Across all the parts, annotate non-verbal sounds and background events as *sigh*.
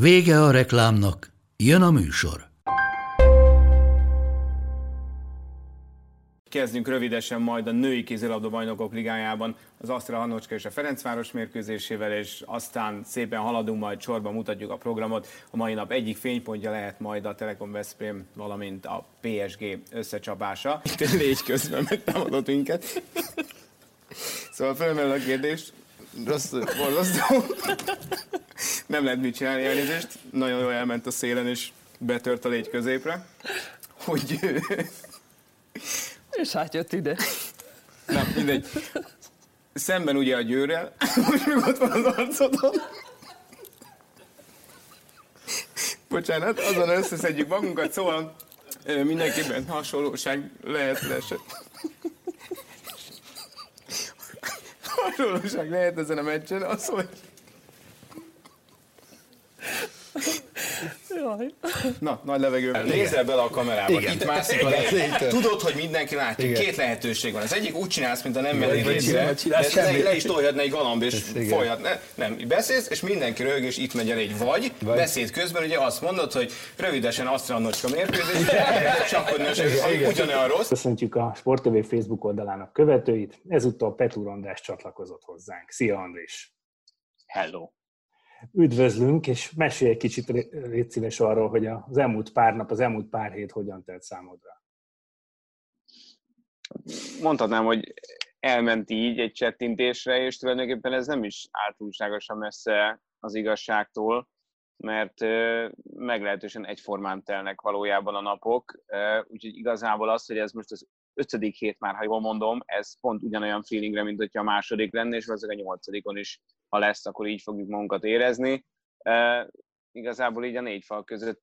Vége a reklámnak, jön a műsor. Kezdjünk rövidesen majd a női kézilabda bajnokok ligájában az Asztra Hanocska és a Ferencváros mérkőzésével, és aztán szépen haladunk, majd sorban mutatjuk a programot. A mai nap egyik fénypontja lehet majd a Telekom Veszprém, valamint a PSG összecsapása. Légy közben megtámadott minket. Szóval felmerül a kérdés, rossz, borzasztó. Nem lehet mit csinálni, elnézést. Nagyon jól elment a szélen, és betört a légy középre. Hogy... És átjött ide. Nem, mindegy. Szemben ugye a győrrel, most meg ott van az arcodon. Bocsánat, azon összeszedjük magunkat, szóval mindenképpen hasonlóság lehet lesett. Hasonlóság lehet ezen a meccsen, az, hogy Jaj. Na, nagy levegő. Nézzel bele a kamerába. Igen. Itt mászik a lehet. Tudod, hogy mindenki látja. Igen. Két lehetőség van. Az egyik úgy csinálsz, mint a nem mennél részre. Le, le is tolhatna egy galamb, és folyhatna. Nem, beszélsz, és mindenki rög, és itt megy el egy vagy. vagy. Beszéd közben ugye azt mondod, hogy rövidesen Asztrandocska mérkőzés, csak hogy ugyanolyan rossz. Köszöntjük a Sport TV Facebook oldalának követőit. Ezúttal Petúr András csatlakozott hozzánk. Szia Andris! Hello! Üdvözlünk, és mesélj egy kicsit, légy szíves arról, hogy az elmúlt pár nap, az elmúlt pár hét hogyan telt számodra. Mondhatnám, hogy elment így egy csettintésre, és tulajdonképpen ez nem is általánoságosan messze az igazságtól, mert meglehetősen egyformán telnek valójában a napok, úgyhogy igazából az, hogy ez most az ötödik hét már, ha jól mondom, ez pont ugyanolyan feelingre, mint hogyha a második lenne, és valószínűleg a nyolcadikon is ha lesz, akkor így fogjuk magunkat érezni. E, igazából így a négy fal között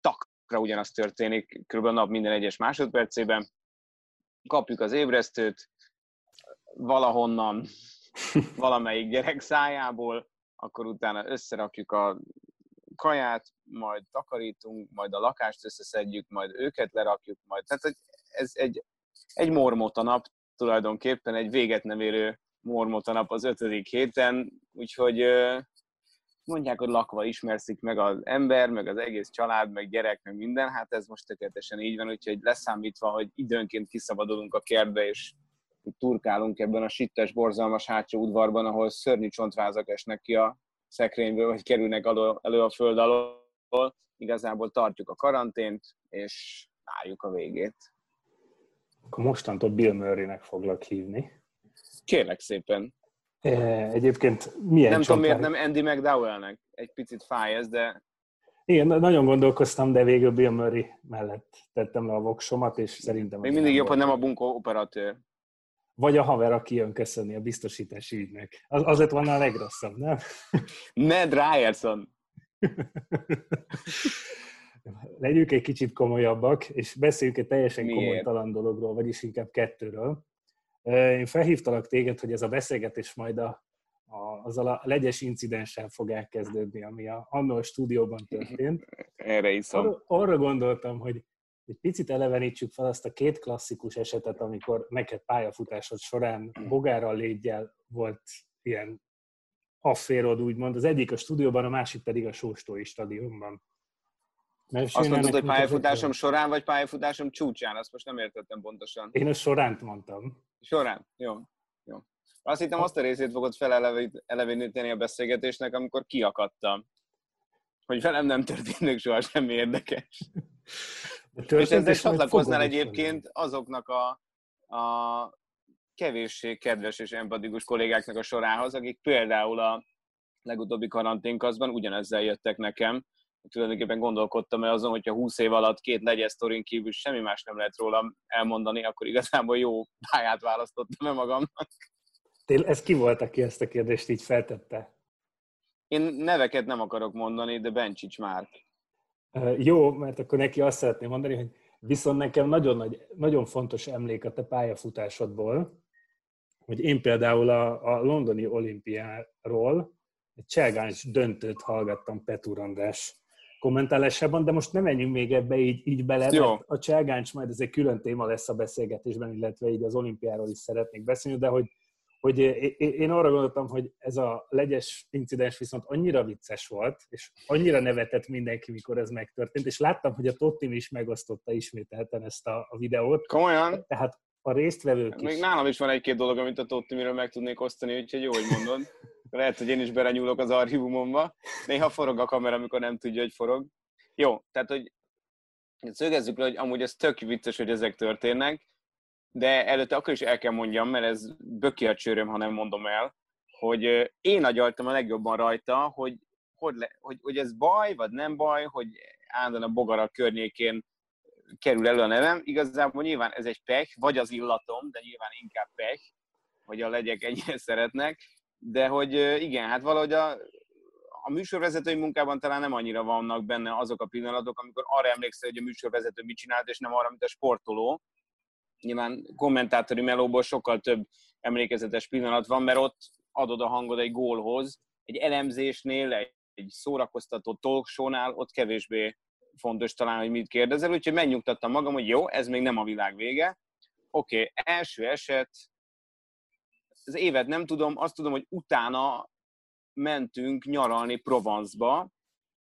takra ugyanaz történik, kb. nap minden egyes másodpercében. Kapjuk az ébresztőt, valahonnan, *laughs* valamelyik gyerek szájából, akkor utána összerakjuk a kaját, majd takarítunk, majd a lakást összeszedjük, majd őket lerakjuk, majd. Tehát ez egy, egy mormota nap tulajdonképpen, egy véget nem érő mormota nap az ötödik héten, úgyhogy mondják, hogy lakva ismerszik meg az ember, meg az egész család, meg gyerek, meg minden, hát ez most tökéletesen így van, úgyhogy leszámítva, hogy időnként kiszabadulunk a kertbe, és turkálunk ebben a sittes, borzalmas hátsó udvarban, ahol szörnyű csontvázak esnek ki a szekrényből, vagy kerülnek elő, elő a föld alól, igazából tartjuk a karantént, és várjuk a végét. Akkor mostantól Bill Murray-nek foglak hívni. Kérlek szépen. Egyébként milyen Nem tudom, miért nem Andy McDowellnek. Egy picit fáj ez, de... Igen, nagyon gondolkoztam, de végül Bill Murray mellett tettem le a voksomat, és szerintem... Még mindig jobb, hogy nem a bunkó operatőr. Vagy a haver, aki jön köszönni a biztosítási ügynek. Az, azért van a legrosszabb, nem? Ned Ryerson. *laughs* Legyünk egy kicsit komolyabbak, és beszéljünk egy teljesen Miért? komolytalan dologról, vagyis inkább kettőről. Én felhívtalak téged, hogy ez a beszélgetés majd a, a, azzal a legyes incidenssel fog elkezdődni, ami a, annó a stúdióban történt. Erre iszom. Arra, arra gondoltam, hogy egy picit elevenítsük fel azt a két klasszikus esetet, amikor neked pályafutásod során bogárral légyel volt ilyen afférod, úgymond. Az egyik a stúdióban, a másik pedig a Sóstói stadionban. Mert azt mondtad, hogy pályafutásom során, vagy pályafutásom csúcsán? Azt most nem értettem pontosan. Én a soránt mondtam. Során? Jó. Jó. Azt hittem azt a részét fogod feleleveníteni a beszélgetésnek, amikor kiakadtam. Hogy velem nem történik soha semmi érdekes. És ezzel csatlakoznál egyébként azoknak a, a kevéssé kedves és empatikus kollégáknak a sorához, akik például a legutóbbi karanténkazban ugyanezzel jöttek nekem, tulajdonképpen gondolkodtam el azon, hogyha 20 év alatt két legyes sztorin kívül semmi más nem lehet rólam elmondani, akkor igazából jó pályát választottam el magamnak. Ez ki volt, aki ezt a kérdést így feltette? Én neveket nem akarok mondani, de Bencsics már. Jó, mert akkor neki azt szeretném mondani, hogy viszont nekem nagyon, nagy, nagyon fontos emlék a te pályafutásodból, hogy én például a, a londoni olimpiáról egy cselgáns döntőt hallgattam Petur András kommentálásában, de most nem menjünk még ebbe így, így bele, Jó. mert a cselgáncs majd ez egy külön téma lesz a beszélgetésben, illetve így az olimpiáról is szeretnék beszélni, de hogy, hogy én arra gondoltam, hogy ez a legyes incidens viszont annyira vicces volt, és annyira nevetett mindenki, mikor ez megtörtént, és láttam, hogy a Tottim is megosztotta ismételten ezt a, a videót. Komolyan? Tehát a résztvevők Még is. nálam is van egy-két dolog, amit a Tottimiről meg tudnék osztani, úgyhogy jó, hogy mondod. *laughs* Lehet, hogy én is belenyúlok az archívumomba. Néha forog a kamera, amikor nem tudja, hogy forog. Jó, tehát, hogy szögezzük le, hogy amúgy ez tök vicces, hogy ezek történnek, de előtte akkor is el kell mondjam, mert ez böki a csőröm, ha nem mondom el, hogy én agyaltam a legjobban rajta, hogy, hogy, le, hogy, hogy ez baj, vagy nem baj, hogy állandóan a bogarak környékén kerül elő a nevem. Igazából nyilván ez egy pech, vagy az illatom, de nyilván inkább pech, hogy a legyek ennyire szeretnek, de hogy igen, hát valahogy a, a műsorvezetői munkában talán nem annyira vannak benne azok a pillanatok, amikor arra emlékszel, hogy a műsorvezető mit csinált, és nem arra, mint a sportoló. Nyilván kommentátori melóból sokkal több emlékezetes pillanat van, mert ott adod a hangod egy gólhoz, egy elemzésnél, egy, szórakoztató talkshownál ott kevésbé fontos talán, hogy mit kérdezel, úgyhogy megnyugtattam magam, hogy jó, ez még nem a világ vége. Oké, okay, első eset, az évet nem tudom, azt tudom, hogy utána mentünk nyaralni Provence-ba,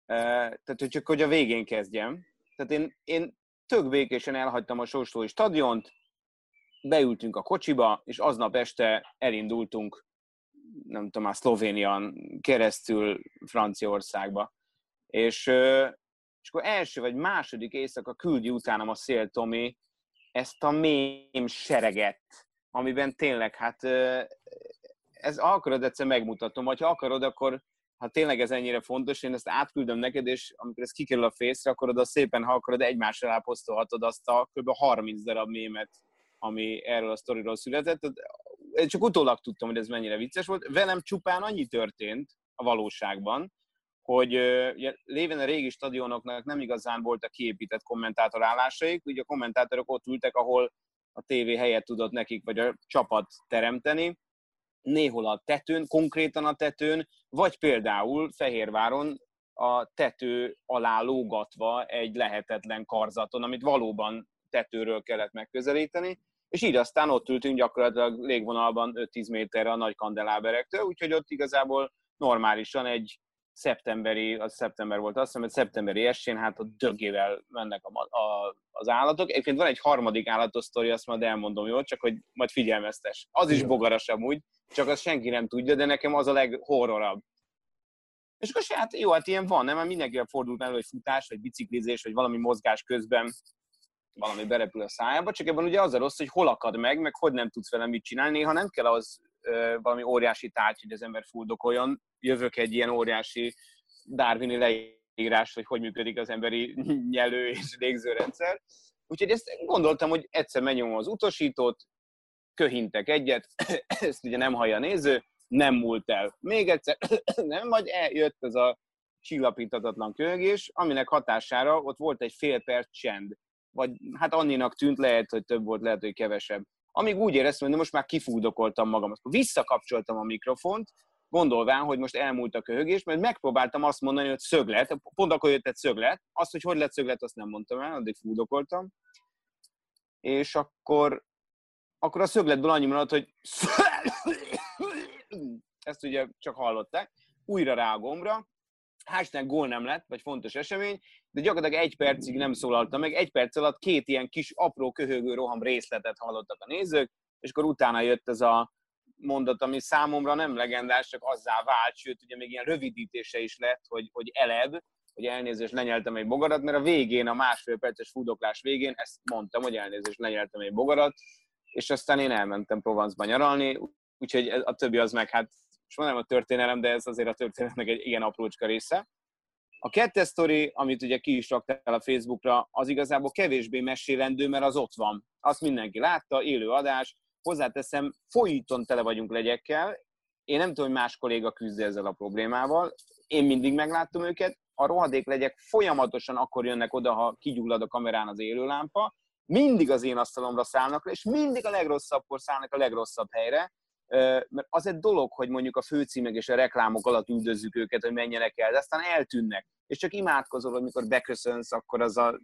tehát hogy csak hogy a végén kezdjem. Tehát én, én tök békésen elhagytam a Sóslói stadiont, beültünk a kocsiba, és aznap este elindultunk, nem tudom már, Szlovénian keresztül Franciaországba. És, és akkor első vagy második éjszaka küldi utánam a szél Tomi ezt a mém sereget, amiben tényleg, hát ez akarod, egyszer megmutatom, vagy ha akarod, akkor ha tényleg ez ennyire fontos, én ezt átküldöm neked, és amikor ez kikerül a fészre, akkor oda szépen, ha akarod, egymás alá azt a kb. 30 darab mémet, ami erről a sztoriról született. Én csak utólag tudtam, hogy ez mennyire vicces volt. Velem csupán annyi történt a valóságban, hogy ugye, lévén a régi stadionoknak nem igazán voltak kiépített kommentátorállásaik, ugye a kommentátorok ott ültek, ahol a tévé helyet tudott nekik, vagy a csapat teremteni, néhol a tetőn, konkrétan a tetőn, vagy például Fehérváron a tető alá lógatva egy lehetetlen karzaton, amit valóban tetőről kellett megközelíteni, és így aztán ott ültünk gyakorlatilag légvonalban 5-10 méterre a nagy kandeláberektől, úgyhogy ott igazából normálisan egy szeptemberi, az szeptember volt azt hiszem, hogy szeptemberi estén hát a dögével mennek a, a, az állatok. Egyébként van egy harmadik állatos sztori, azt majd elmondom jól, csak hogy majd figyelmeztes. Az is bogaras amúgy, csak azt senki nem tudja, de nekem az a leghorrorabb. És akkor hát jó, hát ilyen van, nem? Mert mindenkivel fordult elő, hogy futás, vagy biciklizés, vagy valami mozgás közben valami berepül a szájába, csak ebben ugye az a rossz, hogy hol akad meg, meg hogy nem tudsz vele mit csinálni, néha nem kell az valami óriási tárgy, hogy az ember fuldokoljon, jövök egy ilyen óriási Darwini leírás, hogy hogy működik az emberi *laughs* nyelő és légzőrendszer. Úgyhogy ezt gondoltam, hogy egyszer menjünk az utasítót, köhintek egyet, *clears throat* ezt ugye nem hallja a néző, nem múlt el. Még egyszer, *clears throat* nem, vagy eljött ez a csillapítatatlan köhögés, aminek hatására ott volt egy fél perc csend. Vagy hát anninak tűnt, lehet, hogy több volt, lehet, hogy kevesebb. Amíg úgy éreztem, hogy most már kifúdokoltam magam. Akkor visszakapcsoltam a mikrofont, gondolván, hogy most elmúlt a köhögés, mert megpróbáltam azt mondani, hogy szöglet, pont akkor jött egy szöglet, azt, hogy hogy lett szöglet, azt nem mondtam el, addig fúdokoltam, és akkor, akkor a szögletből annyi maradt, hogy *coughs* ezt ugye csak hallották, újra rá a gombra, hál' gól nem lett, vagy fontos esemény, de gyakorlatilag egy percig nem szólaltam meg, egy perc alatt két ilyen kis apró köhögő roham részletet hallottak a nézők, és akkor utána jött ez a mondat, ami számomra nem legendás, csak azzá vált, sőt, ugye még ilyen rövidítése is lett, hogy, hogy eleb, hogy elnézést lenyeltem egy bogarat, mert a végén, a másfél perces fudoklás végén ezt mondtam, hogy elnézést lenyeltem egy bogarat, és aztán én elmentem Provence-ba nyaralni, úgyhogy a többi az meg, hát most mondom a történelem, de ez azért a történetnek egy igen aprócska része. A kettes sztori, amit ugye ki is raktál a Facebookra, az igazából kevésbé mesélendő, mert az ott van. Azt mindenki látta, élő adás, hozzáteszem, folyton tele vagyunk legyekkel, én nem tudom, hogy más kolléga küzd ezzel a problémával, én mindig megláttam őket, a rohadék legyek folyamatosan akkor jönnek oda, ha kigyullad a kamerán az élőlámpa, mindig az én asztalomra szállnak le, és mindig a legrosszabbkor szállnak a legrosszabb helyre, mert az egy dolog, hogy mondjuk a főcímek és a reklámok alatt üldözzük őket, hogy menjenek el, de aztán eltűnnek, és csak imádkozol, hogy mikor beköszönsz, akkor az a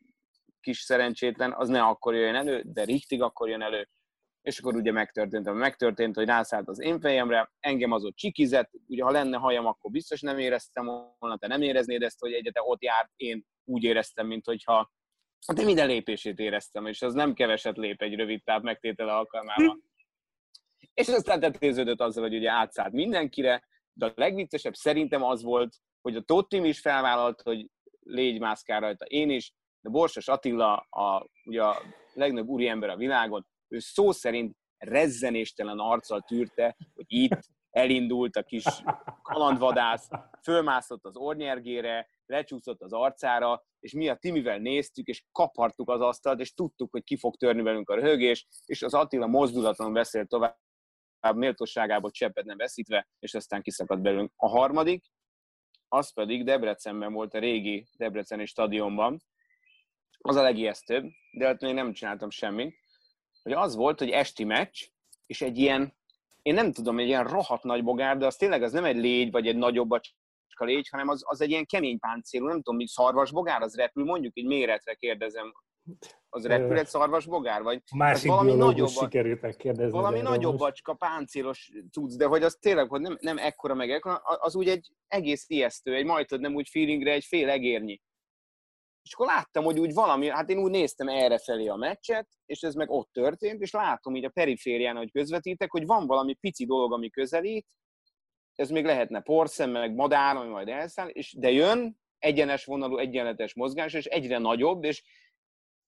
kis szerencsétlen, az ne akkor jön elő, de richtig akkor jön elő, és akkor ugye megtörtént, ami megtörtént, hogy rászállt az én fejemre, engem az ott csikizett, ugye ha lenne hajam, akkor biztos nem éreztem volna, te nem éreznéd ezt, hogy egyete ott járt, én úgy éreztem, mint hogyha hát én minden lépését éreztem, és az nem keveset lép egy rövid táv megtétele alkalmával. És aztán tetéződött azzal, hogy ugye átszállt mindenkire, de a legviccesebb szerintem az volt, hogy a Tottim is felvállalt, hogy légy mászkál rajta én is, de Borsos Attila, a, ugye a legnagyobb úriember a világon, ő szó szerint rezzenéstelen arccal tűrte, hogy itt elindult a kis kalandvadász, fölmászott az ornyergére, lecsúszott az arcára, és mi a Timivel néztük, és kapartuk az asztalt, és tudtuk, hogy ki fog törni velünk a röhögés, és az Attila mozdulatlan beszélt tovább, méltóságából cseppet nem veszítve, és aztán kiszakadt belőlünk. A harmadik, az pedig Debrecenben volt a régi Debreceni stadionban. Az a legijesztőbb, de ott még nem csináltam semmit, hogy az volt, hogy esti meccs, és egy ilyen, én nem tudom, egy ilyen rohadt nagy bogár, de az tényleg az nem egy légy, vagy egy nagyobb a légy, hanem az, az egy ilyen kemény páncélú, nem tudom, mi szarvas bogár, az repül, mondjuk egy méretre kérdezem, az repül egy szarvas bogár, vagy másik valami nagyobb, sikerült megkérdezni. Valami nagyobb bacska, páncélos tudsz, de hogy az tényleg, hogy nem, nem ekkora meg ekkora, az úgy egy egész ijesztő, egy majd nem úgy feelingre, egy fél egérnyi. És akkor láttam, hogy úgy valami, hát én úgy néztem erre felé a meccset, és ez meg ott történt, és látom így a periférián, hogy közvetítek, hogy van valami pici dolog, ami közelít, ez még lehetne porszem, meg madár, ami majd elszáll, és de jön, egyenes vonalú, egyenletes mozgás, és egyre nagyobb, és,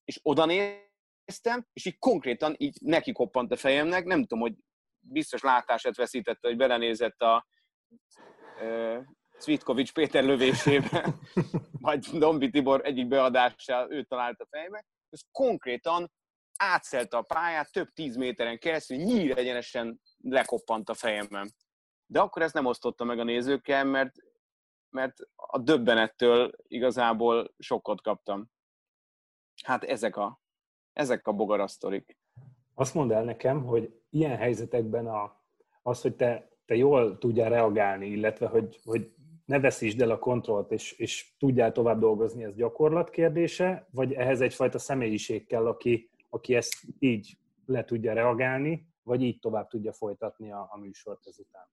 és oda néztem, és így konkrétan így neki koppant a fejemnek, nem tudom, hogy biztos látását veszítette, hogy belenézett a Cvitkovics Péter lövésébe, *laughs* vagy Dombi Tibor egyik beadással ő talált a fejbe, ez konkrétan átszelte a pályát, több tíz méteren keresztül, nyír egyenesen lekoppant a fejemben. De akkor ezt nem osztotta meg a nézőkkel, mert, mert a döbbenettől igazából sokkot kaptam. Hát ezek a, ezek a bogarasztorik. Azt mondd el nekem, hogy ilyen helyzetekben a, az, hogy te, te jól tudjál reagálni, illetve hogy, hogy ne veszítsd el a kontrollt, és, és tudjál tovább dolgozni, ez gyakorlat kérdése, vagy ehhez egyfajta személyiség kell, aki, aki ezt így le tudja reagálni, vagy így tovább tudja folytatni a, a műsort ezután?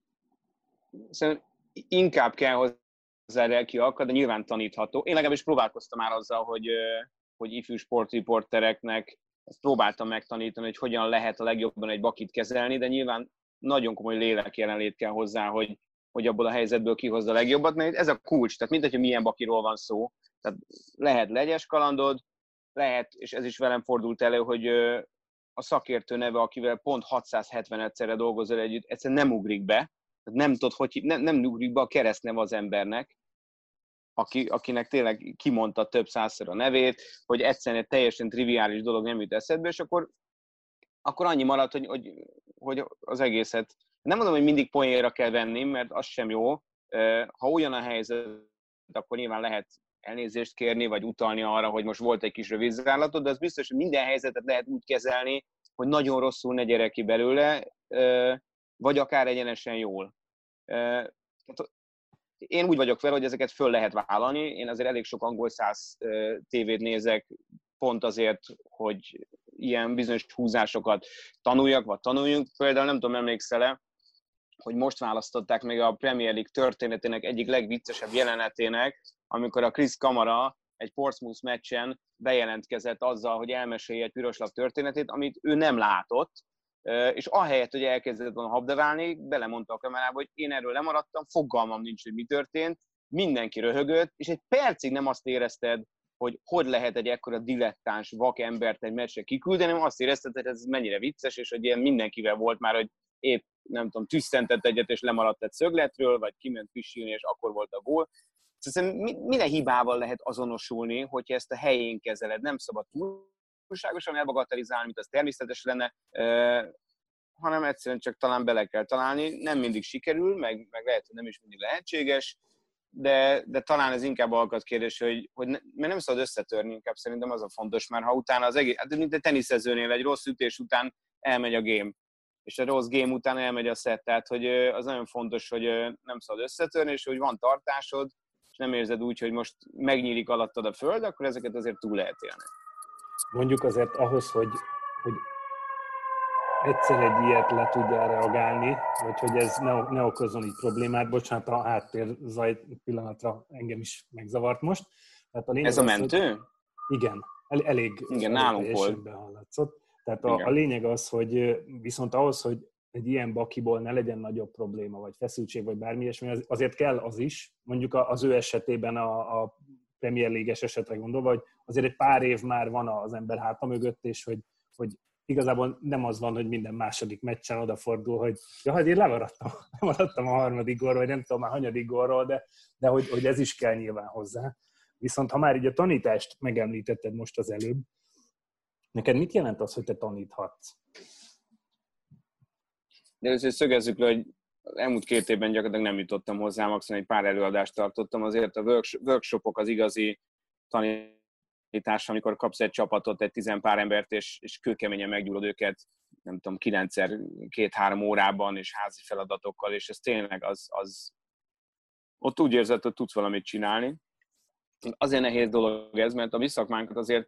Szerintem inkább kell hozzá lelki akad, de nyilván tanítható. Én legalábbis próbálkoztam már azzal, hogy, hogy ifjú sportriportereknek ezt próbáltam megtanítani, hogy hogyan lehet a legjobban egy bakit kezelni, de nyilván nagyon komoly lélek jelenlét kell hozzá, hogy, hogy abból a helyzetből kihozza a legjobbat, mert ez a kulcs, tehát mindegy, hogy milyen bakiról van szó. Tehát lehet legyes kalandod, lehet, és ez is velem fordult elő, hogy a szakértő neve, akivel pont 670-szerre dolgozol együtt, egyszerűen nem ugrik be, tehát nem tudod, hogy nem, nem ugrik be a keresztneve az embernek, aki, akinek tényleg kimondta több százszor a nevét, hogy egyszerűen egy teljesen triviális dolog nem jut eszedbe, és akkor, akkor annyi maradt, hogy, hogy, hogy az egészet nem mondom, hogy mindig poénra kell venni, mert az sem jó. Ha olyan a helyzet, akkor nyilván lehet elnézést kérni, vagy utalni arra, hogy most volt egy kis rövidzárlatod, de az biztos, hogy minden helyzetet lehet úgy kezelni, hogy nagyon rosszul ne gyere ki belőle, vagy akár egyenesen jól. Én úgy vagyok vele, hogy ezeket föl lehet vállalni. Én azért elég sok angol száz tévét nézek, pont azért, hogy ilyen bizonyos húzásokat tanuljak, vagy tanuljunk. Például nem tudom, emlékszel-e, hogy most választották még a Premier League történetének egyik legviccesebb jelenetének, amikor a Chris Kamara egy Portsmouth meccsen bejelentkezett azzal, hogy elmesélje egy piroslap történetét, amit ő nem látott, és ahelyett, hogy elkezdett volna habdeválni, belemondta a kamerába, hogy én erről lemaradtam, fogalmam nincs, hogy mi történt, mindenki röhögött, és egy percig nem azt érezted, hogy hogy lehet egy ekkora dilettáns vak embert egy meccsre kiküldeni, hanem azt érezted, hogy ez mennyire vicces, és hogy ilyen mindenkivel volt már, hogy épp nem tudom, tüsszentett egyet, és lemaradt egy szögletről, vagy kiment pisilni, és akkor volt a gól. Szóval minden hibával lehet azonosulni, hogyha ezt a helyén kezeled. Nem szabad túlságosan elbagatelizálni, mint az természetes lenne, hanem egyszerűen csak talán bele kell találni. Nem mindig sikerül, meg, meg lehet, hogy nem is mindig lehetséges, de, de talán ez inkább alkat kérdés, hogy, hogy ne, mert nem szabad összetörni, inkább szerintem az a fontos, mert ha utána az egész, hát mint egy teniszezőnél egy rossz ütés után elmegy a game, és a rossz game után elmegy a set, tehát hogy az nagyon fontos, hogy nem szabad összetörni, és hogy van tartásod, és nem érzed úgy, hogy most megnyílik alattad a föld, akkor ezeket azért túl lehet élni. Mondjuk azért ahhoz, hogy, hogy egyszer egy ilyet le tudja reagálni, vagy hogy ez ne, ne okozzon így problémát. Bocsánat, a háttér zaj pillanatra engem is megzavart most. Tehát a ez a mentő? Az, igen, el, elég igen, nálunk volt. behallatszott. Tehát a, a lényeg az, hogy viszont ahhoz, hogy egy ilyen bakiból ne legyen nagyobb probléma, vagy feszültség, vagy bármi ilyesmi, azért kell az is, mondjuk az ő esetében a, a Premier League-es esetre gondolva, hogy azért egy pár év már van az ember háta mögött, és hogy, hogy igazából nem az van, hogy minden második meccsen odafordul, hogy ja, hát én lemaradtam, *laughs* lemaradtam a harmadik gólról, vagy nem tudom már hanyadik gólról, de, de hogy, hogy ez is kell nyilván hozzá. Viszont ha már így a tanítást megemlítetted most az előbb, neked mit jelent az, hogy te taníthatsz? De azért szögezzük le, hogy elmúlt két évben gyakorlatilag nem jutottam hozzá, maximum egy pár előadást tartottam, azért a workshopok az igazi tanítás, amikor kapsz egy csapatot, egy tizenpár embert, és, és kőkeményen meggyúrod őket, nem tudom, kilencszer, két-három órában, és házi feladatokkal, és ez tényleg az, az ott úgy érzed, hogy tudsz valamit csinálni. Azért nehéz dolog ez, mert a visszakmánkat azért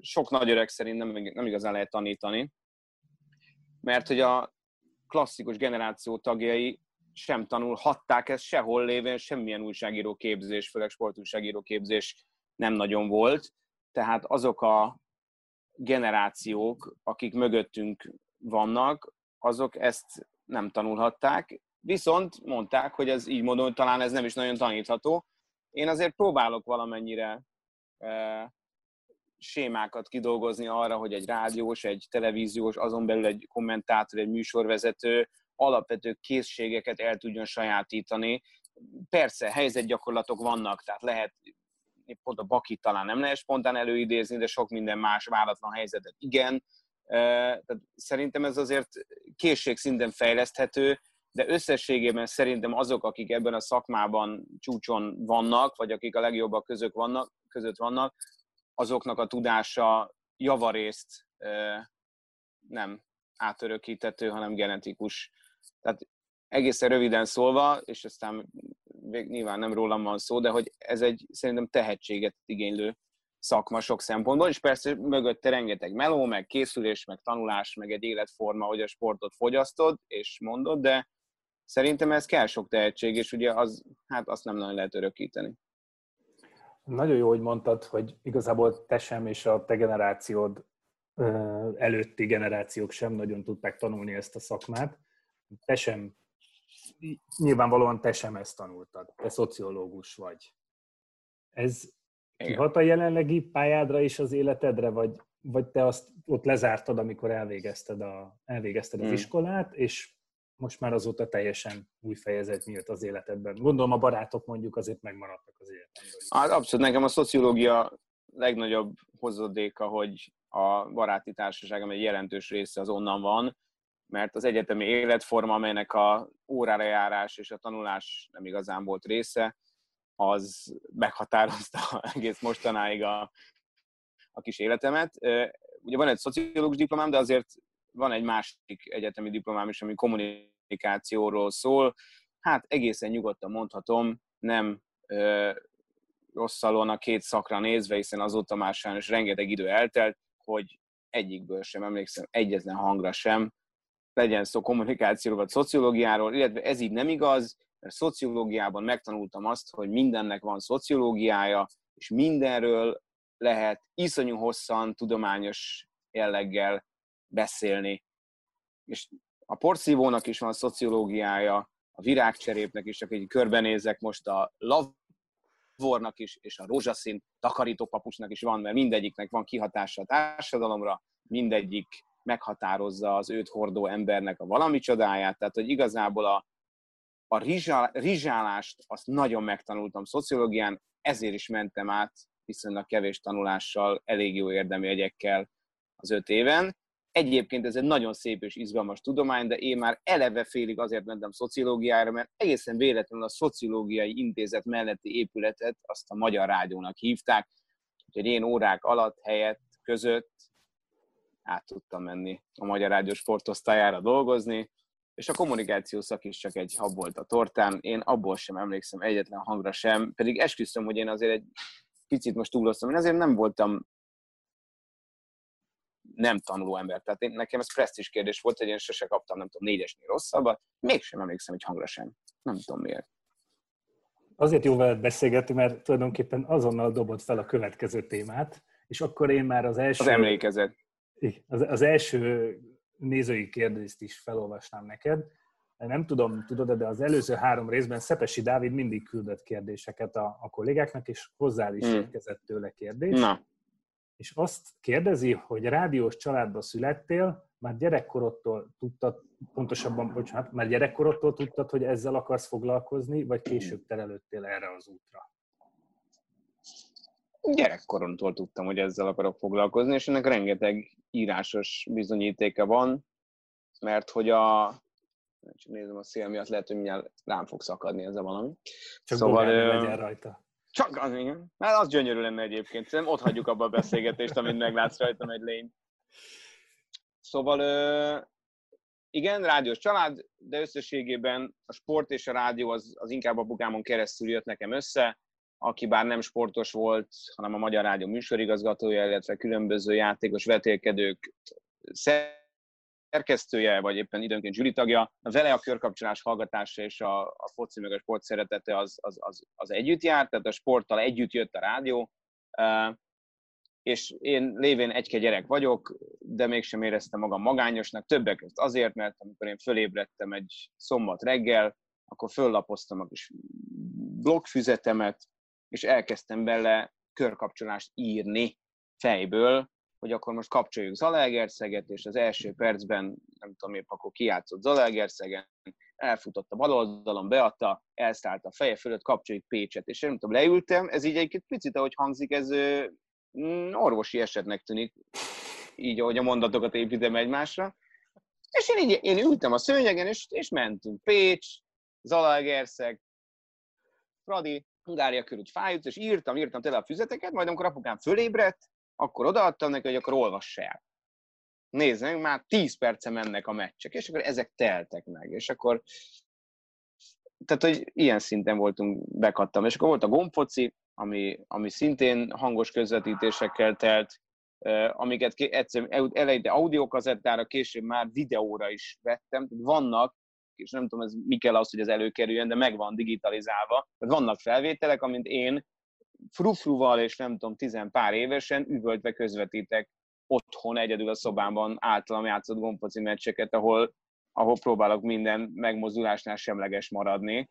sok nagy öreg szerint nem, nem igazán lehet tanítani, mert hogy a klasszikus generáció tagjai sem tanulhatták ezt sehol lévén, semmilyen újságíró képzés, főleg sportújságíró képzés nem nagyon volt. Tehát azok a generációk, akik mögöttünk vannak, azok ezt nem tanulhatták, viszont mondták, hogy ez így módon, talán ez nem is nagyon tanítható. Én azért próbálok valamennyire e, sémákat kidolgozni arra, hogy egy rádiós, egy televíziós, azon belül egy kommentátor, egy műsorvezető alapvető készségeket el tudjon sajátítani. Persze, helyzetgyakorlatok vannak, tehát lehet pont a bakit talán nem lehet spontán előidézni, de sok minden más váratlan helyzetet igen. Tehát szerintem ez azért készségszinten fejleszthető, de összességében szerintem azok, akik ebben a szakmában csúcson vannak, vagy akik a legjobbak között vannak, között vannak, azoknak a tudása javarészt nem átörökíthető, hanem genetikus. Tehát egészen röviden szólva, és aztán nyilván nem rólam van szó, de hogy ez egy szerintem tehetséget igénylő szakma sok szempontból, és persze mögötte rengeteg meló, meg készülés, meg tanulás, meg egy életforma, hogy a sportot fogyasztod és mondod, de szerintem ez kell sok tehetség, és ugye az, hát azt nem nagyon lehet örökíteni. Nagyon jó, hogy mondtad, hogy igazából te sem és a te generációd előtti generációk sem nagyon tudták tanulni ezt a szakmát. Te sem, nyilvánvalóan te sem ezt tanultad, te szociológus vagy. Ez kihat a jelenlegi pályádra és az életedre, vagy, vagy te azt ott lezártad, amikor elvégezted, a, elvégezted az hmm. iskolát, és most már azóta teljesen új fejezet nyílt az életedben. Gondolom a barátok mondjuk azért megmaradtak az életemben. Hát abszolút, nekem a szociológia legnagyobb hozadéka, hogy a baráti társaságom egy jelentős része az onnan van, mert az egyetemi életforma, amelynek a órára járás és a tanulás nem igazán volt része, az meghatározta *laughs* egész mostanáig a, a kis életemet. Ugye van egy szociológus diplomám, de azért van egy másik egyetemi diplomám is, ami kommunikációról szól. Hát egészen nyugodtan mondhatom, nem ö, rosszalon a két szakra nézve, hiszen azóta már sajnos rengeteg idő eltelt, hogy egyikből sem emlékszem, egyetlen hangra sem, legyen szó kommunikációról vagy szociológiáról, illetve ez így nem igaz, mert szociológiában megtanultam azt, hogy mindennek van szociológiája, és mindenről lehet iszonyú hosszan, tudományos jelleggel beszélni. És a porszívónak is van szociológiája, a virágcserépnek is, csak egy körbenézek most a lavornak is, és a rózsaszín takarítópapusnak is van, mert mindegyiknek van kihatása a társadalomra, mindegyik meghatározza az őt hordó embernek a valami csodáját, tehát hogy igazából a, a rizsál, rizsálást azt nagyon megtanultam szociológián, ezért is mentem át viszonylag kevés tanulással, elég jó érdemi egyekkel az öt éven, Egyébként ez egy nagyon szép és izgalmas tudomány, de én már eleve félig azért mentem szociológiára, mert egészen véletlenül a Szociológiai Intézet melletti épületet azt a Magyar Rádiónak hívták, úgyhogy én órák alatt, helyett, között át tudtam menni a Magyar Rádió sportosztályára dolgozni, és a kommunikáció szak is csak egy hab volt a tortán. Én abból sem emlékszem egyetlen hangra sem, pedig esküszöm, hogy én azért egy picit most túloztam. Én azért nem voltam nem tanuló ember. Tehát én, nekem ez presztis kérdés volt, hogy én sose kaptam, nem tudom, négyesnél rosszabbat, mégsem emlékszem egy hangra sem. Nem tudom miért. Azért jó veled beszélgetni, mert tulajdonképpen azonnal dobott fel a következő témát, és akkor én már az első... Az emlékezet. Az, az első nézői kérdést is felolvasnám neked. Nem tudom, tudod de az előző három részben Szepesi Dávid mindig küldött kérdéseket a, a kollégáknak, és hozzá is hmm. érkezett tőle kérdés. Na és azt kérdezi, hogy rádiós családba születtél, már gyerekkorodtól tudtad, pontosabban, bocsánat, már gyerekkorodtól tudtad, hogy ezzel akarsz foglalkozni, vagy később terelődtél erre az útra? Gyerekkoromtól tudtam, hogy ezzel akarok foglalkozni, és ennek rengeteg írásos bizonyítéka van, mert hogy a csak nézem a szél miatt, lehet, hogy mindjárt rám fog szakadni ez a valami. Csak szóval, legyen rajta. Csak az, igen. Mert az gyönyörű lenne egyébként. Szerintem ott hagyjuk abba a beszélgetést, amit meglátsz rajtam egy lény. Szóval igen, rádiós család, de összességében a sport és a rádió az, az inkább a bukámon keresztül jött nekem össze, aki bár nem sportos volt, hanem a Magyar Rádió műsorigazgatója, illetve különböző játékos vetélkedők szerkesztője, vagy éppen időnként zsűri tagja, vele a körkapcsolás hallgatása és a, a foci meg a sport szeretete az, az, az, az együtt járt, tehát a sporttal együtt jött a rádió, és én lévén egy gyerek vagyok, de mégsem éreztem magam magányosnak, többek között azért, mert amikor én fölébredtem egy szombat reggel, akkor föllapoztam a kis blogfüzetemet, és elkezdtem bele körkapcsolást írni fejből, hogy akkor most kapcsoljuk Zalaegerszeget, és az első percben, nem tudom épp, akkor kijátszott Zalaegerszegen, elfutott a bal oldalon, beadta, elszállt a feje fölött, kapcsoljuk Pécset, és nem tudom, leültem, ez így egy picit, ahogy hangzik, ez mm, orvosi esetnek tűnik, így, ahogy a mondatokat építem egymásra, és én, így, én ültem a szőnyegen, és, és mentünk. Pécs, Zalaegerszeg, Fradi, Hungária körül fájt, és írtam, írtam tele a füzeteket, majd amikor apukám fölébredt, akkor odaadtam neki, hogy akkor olvass el. Meg, már 10 perce mennek a meccsek, és akkor ezek teltek meg, és akkor tehát, hogy ilyen szinten voltunk, bekattam. És akkor volt a gombfoci, ami, ami szintén hangos közvetítésekkel telt, amiket egyszer eleinte audiokazettára, később már videóra is vettem. Vannak, és nem tudom, ez mi kell az, hogy ez előkerüljön, de meg van digitalizálva. Vannak felvételek, amint én frufruval és nem tudom, tizen pár évesen üvöltve közvetítek otthon egyedül a szobámban általam játszott gompoci meccseket, ahol, ahol próbálok minden megmozdulásnál semleges maradni.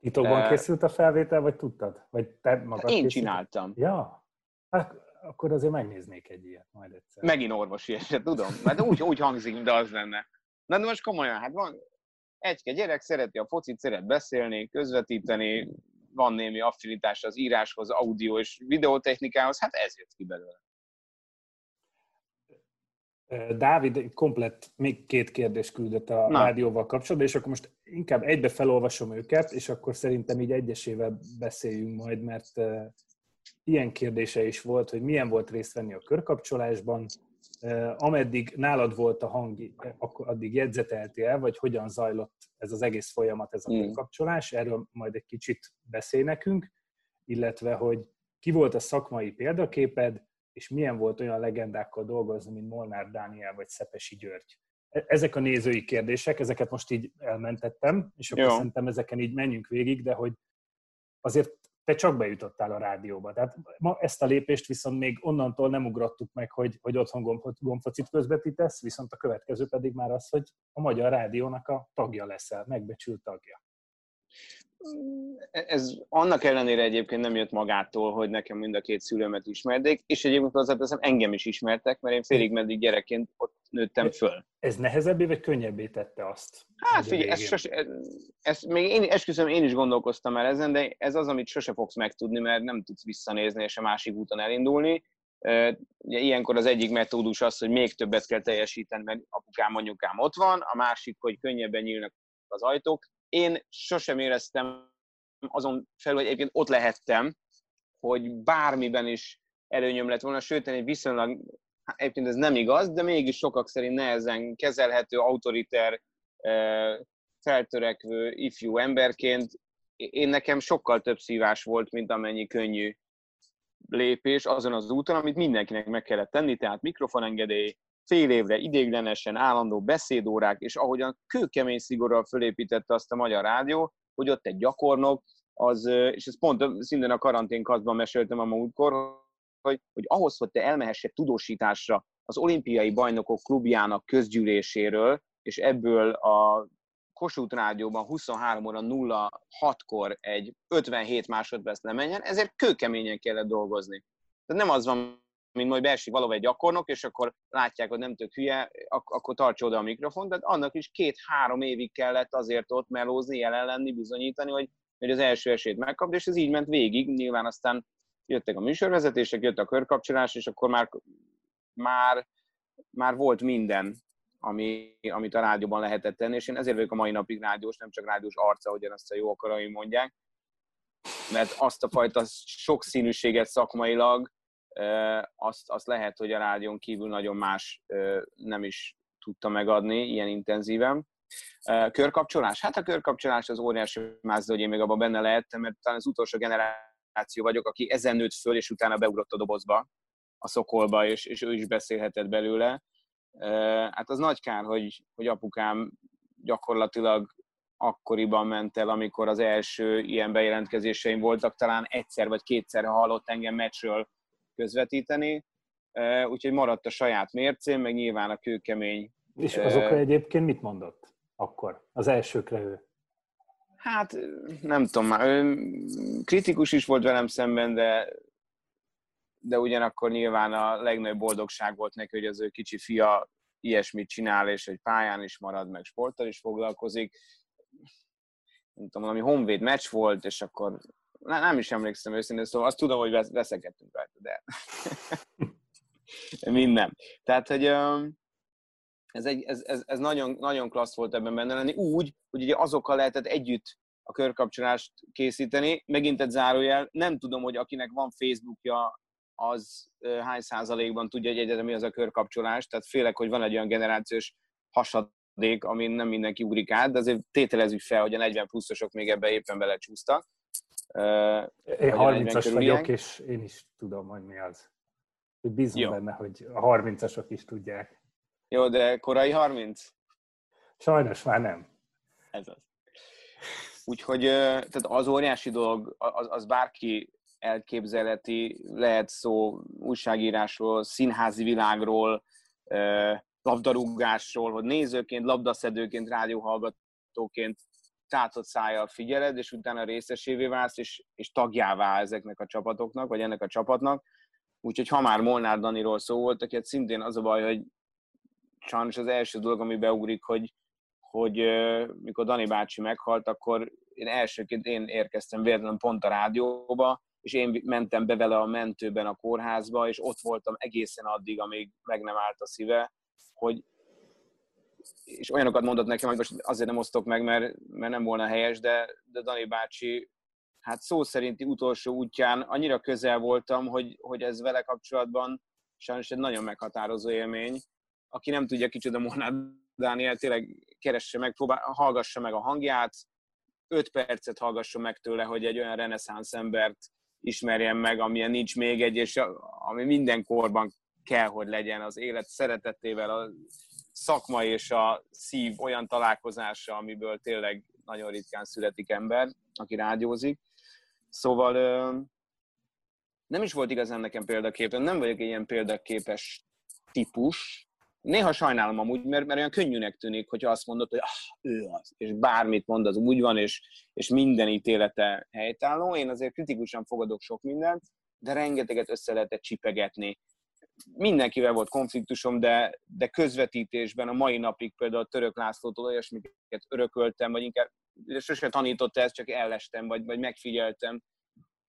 Titokban uh, készült a felvétel, vagy tudtad? Vagy te magad Én készült? csináltam. Ja, hát akkor azért megnéznék egy ilyet majd egyszer. Megint orvosi eset, tudom. Mert úgy, úgy hangzik, de az lenne. Na de most komolyan, hát van egy gyerek, szereti a focit, szeret beszélni, közvetíteni, van némi affinitás az íráshoz, audio és videótechnikához, hát ez jött ki belőle. Dávid komplet még két kérdést küldött a Na. rádióval kapcsolatban, és akkor most inkább egybe felolvasom őket, és akkor szerintem így egyesével beszéljünk majd, mert ilyen kérdése is volt, hogy milyen volt részt venni a körkapcsolásban, ameddig nálad volt a hang, akkor addig jegyzeteltél el, vagy hogyan zajlott ez az egész folyamat, ez a mm. kapcsolás, erről majd egy kicsit beszél nekünk, illetve, hogy ki volt a szakmai példaképed, és milyen volt olyan legendákkal dolgozni, mint Molnár Dániel vagy Szepesi György. E-, ezek a nézői kérdések, ezeket most így elmentettem, és akkor Jó. szerintem ezeken így menjünk végig, de hogy azért te csak bejutottál a rádióba. Tehát ma ezt a lépést viszont még onnantól nem ugrottuk meg, hogy, hogy otthon gombfocit közvetítesz, viszont a következő pedig már az, hogy a Magyar Rádiónak a tagja leszel, megbecsült tagja. Ez annak ellenére egyébként nem jött magától, hogy nekem mind a két szülőmet ismerték, és egyébként hozzáteszem, engem is ismertek, mert én félig meddig gyerekként ott nőttem föl. Ez nehezebbé vagy könnyebbé tette azt? Hát figyelj, ez, sose, ez, ez még én, esküszöm, én is gondolkoztam el ezen, de ez az, amit sose fogsz megtudni, mert nem tudsz visszanézni és a másik úton elindulni. Ugye ilyenkor az egyik metódus az, hogy még többet kell teljesíteni, mert apukám, anyukám ott van, a másik, hogy könnyebben nyílnak az ajtók. Én sosem éreztem azon felül, hogy egyébként ott lehettem, hogy bármiben is előnyöm lett volna, sőt, egy viszonylag, hát egyébként ez nem igaz, de mégis sokak szerint nehezen kezelhető, autoriter, feltörekvő ifjú emberként. Én nekem sokkal több szívás volt, mint amennyi könnyű lépés azon az úton, amit mindenkinek meg kellett tenni, tehát mikrofonengedély, fél évre idéglenesen állandó beszédórák, és ahogyan kőkemény szigorral fölépítette azt a Magyar Rádió, hogy ott egy gyakornok, az, és ez pont szintén a karanténkazban meséltem a múltkor, hogy, hogy ahhoz, hogy te elmehessek tudósításra az olimpiai bajnokok klubjának közgyűléséről, és ebből a Kossuth Rádióban 23 óra 06-kor egy 57 másodperc lemenjen, ezért kőkeményen kellett dolgozni. Tehát nem az van, mint majd beesik valahol egy gyakornok, és akkor látják, hogy nem tök hülye, ak- akkor tartsa oda a mikrofon, tehát annak is két-három évig kellett azért ott melózni, jelen lenni, bizonyítani, hogy, hogy az első esélyt megkapd, és ez így ment végig, nyilván aztán jöttek a műsorvezetések, jött a körkapcsolás, és akkor már, már, már volt minden ami, amit a rádióban lehetett tenni, és én ezért vagyok a mai napig rádiós, nem csak rádiós arca, ahogyan azt a jó akarai mondják, mert azt a fajta sokszínűséget szakmailag, azt, azt lehet, hogy a rádión kívül nagyon más nem is tudta megadni ilyen intenzíven. Körkapcsolás? Hát a körkapcsolás az óriási mázda, hogy én még abban benne lehettem, mert talán az utolsó generáció vagyok, aki ezen nőtt föl, és utána beugrott a dobozba, a szokolba, és, és ő is beszélhetett belőle Hát az nagy kár, hogy, hogy apukám gyakorlatilag akkoriban ment el, amikor az első ilyen bejelentkezéseim voltak, talán egyszer vagy kétszer hallott engem meccsről közvetíteni, úgyhogy maradt a saját mércén, meg nyilván a kőkemény. És azokra egyébként mit mondott akkor, az elsőkre ő? Hát nem tudom már, ő kritikus is volt velem szemben, de de ugyanakkor nyilván a legnagyobb boldogság volt neki, hogy az ő kicsi fia ilyesmit csinál, és egy pályán is marad, meg sporttal is foglalkozik. Nem tudom, valami honvéd meccs volt, és akkor nem is emlékszem őszintén, szóval azt tudom, hogy veszekedtünk rajta, de *laughs* minden. Tehát, hogy ez, egy, ez, ez, ez nagyon, nagyon klassz volt ebben benne lenni, úgy, hogy ugye azokkal lehetett együtt a körkapcsolást készíteni. Megint egy zárójel, nem tudom, hogy akinek van Facebookja, az hány százalékban tudja egy egyetemi az a körkapcsolás, tehát félek, hogy van egy olyan generációs hasadék, amin nem mindenki ugrik át, de azért tételezzük fel, hogy a 40 pluszosok még ebbe éppen belecsúsztak. Én 30-as vagyok, és én is tudom, hogy mi az. Hogy bízom Jó. benne, hogy a 30-asok is tudják. Jó, de korai 30? Sajnos már nem. Ez az. Úgyhogy tehát az óriási dolog, az, az bárki elképzeleti, lehet szó újságírásról, színházi világról, labdarúgásról, hogy nézőként, labdaszedőként, rádióhallgatóként tátott szájjal figyeled, és utána részesévé válsz, és, és tagjává ezeknek a csapatoknak, vagy ennek a csapatnak. Úgyhogy ha már Molnár Daniról szó volt, aki hát szintén az a baj, hogy sajnos az első dolog, ami beugrik, hogy, hogy mikor Dani bácsi meghalt, akkor én elsőként én érkeztem véletlenül pont a rádióba, és én mentem be vele a mentőben a kórházba, és ott voltam egészen addig, amíg meg nem állt a szíve, hogy és olyanokat mondott nekem, hogy most azért nem osztok meg, mert, mert nem volna helyes, de, de Dani bácsi, hát szó szerinti utolsó útján annyira közel voltam, hogy, hogy ez vele kapcsolatban sajnos egy nagyon meghatározó élmény. Aki nem tudja kicsoda Molnár Dániel, tényleg keresse meg, próbál, hallgassa meg a hangját, öt percet hallgasson meg tőle, hogy egy olyan reneszánsz embert ismerjen meg, amilyen nincs még egy, és ami minden korban kell, hogy legyen az élet szeretetével, a szakma és a szív olyan találkozása, amiből tényleg nagyon ritkán születik ember, aki rádiózik. Szóval nem is volt igazán nekem példakép, nem vagyok egy ilyen példaképes típus, Néha sajnálom amúgy, mert, mert olyan könnyűnek tűnik, hogyha azt mondod, hogy ah, ő az, és bármit mond, az úgy van, és, és minden ítélete helytálló. Én azért kritikusan fogadok sok mindent, de rengeteget össze lehetett csipegetni. Mindenkivel volt konfliktusom, de, de közvetítésben a mai napig például a Török Lászlótól olyasmiket örököltem, vagy inkább sose tanította ezt, csak ellestem, vagy, vagy megfigyeltem,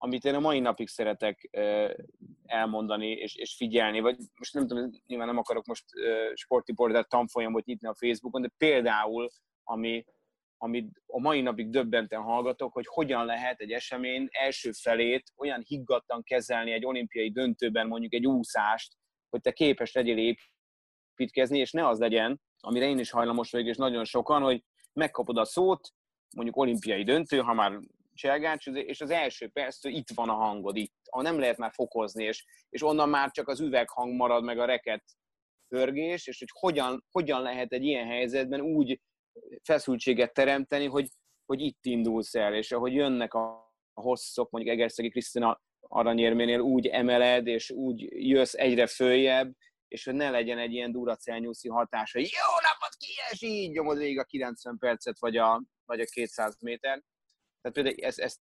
amit én a mai napig szeretek elmondani és, és figyelni, vagy most nem tudom, nyilván nem akarok most sportiportát tanfolyamot nyitni a Facebookon, de például, ami, amit a mai napig döbbenten hallgatok, hogy hogyan lehet egy esemény első felét olyan higgadtan kezelni egy olimpiai döntőben, mondjuk egy úszást, hogy te képes legyél építkezni, és ne az legyen, amire én is hajlamos vagyok, és nagyon sokan, hogy megkapod a szót, mondjuk olimpiai döntő, ha már cselgács, és az első perctől itt van a hangod, itt. Ha nem lehet már fokozni, és, és onnan már csak az üveghang marad, meg a reket pörgés, és hogy hogyan, hogyan lehet egy ilyen helyzetben úgy feszültséget teremteni, hogy, hogy itt indulsz el, és ahogy jönnek a, a hosszok, mondjuk Egerszegi Krisztina aranyérménél úgy emeled, és úgy jössz egyre följebb, és hogy ne legyen egy ilyen duracelnyúszi hatása. Jó napot kies, így nyomod végig a 90 percet, vagy a, vagy a 200 méter. Tehát például ezt, ezt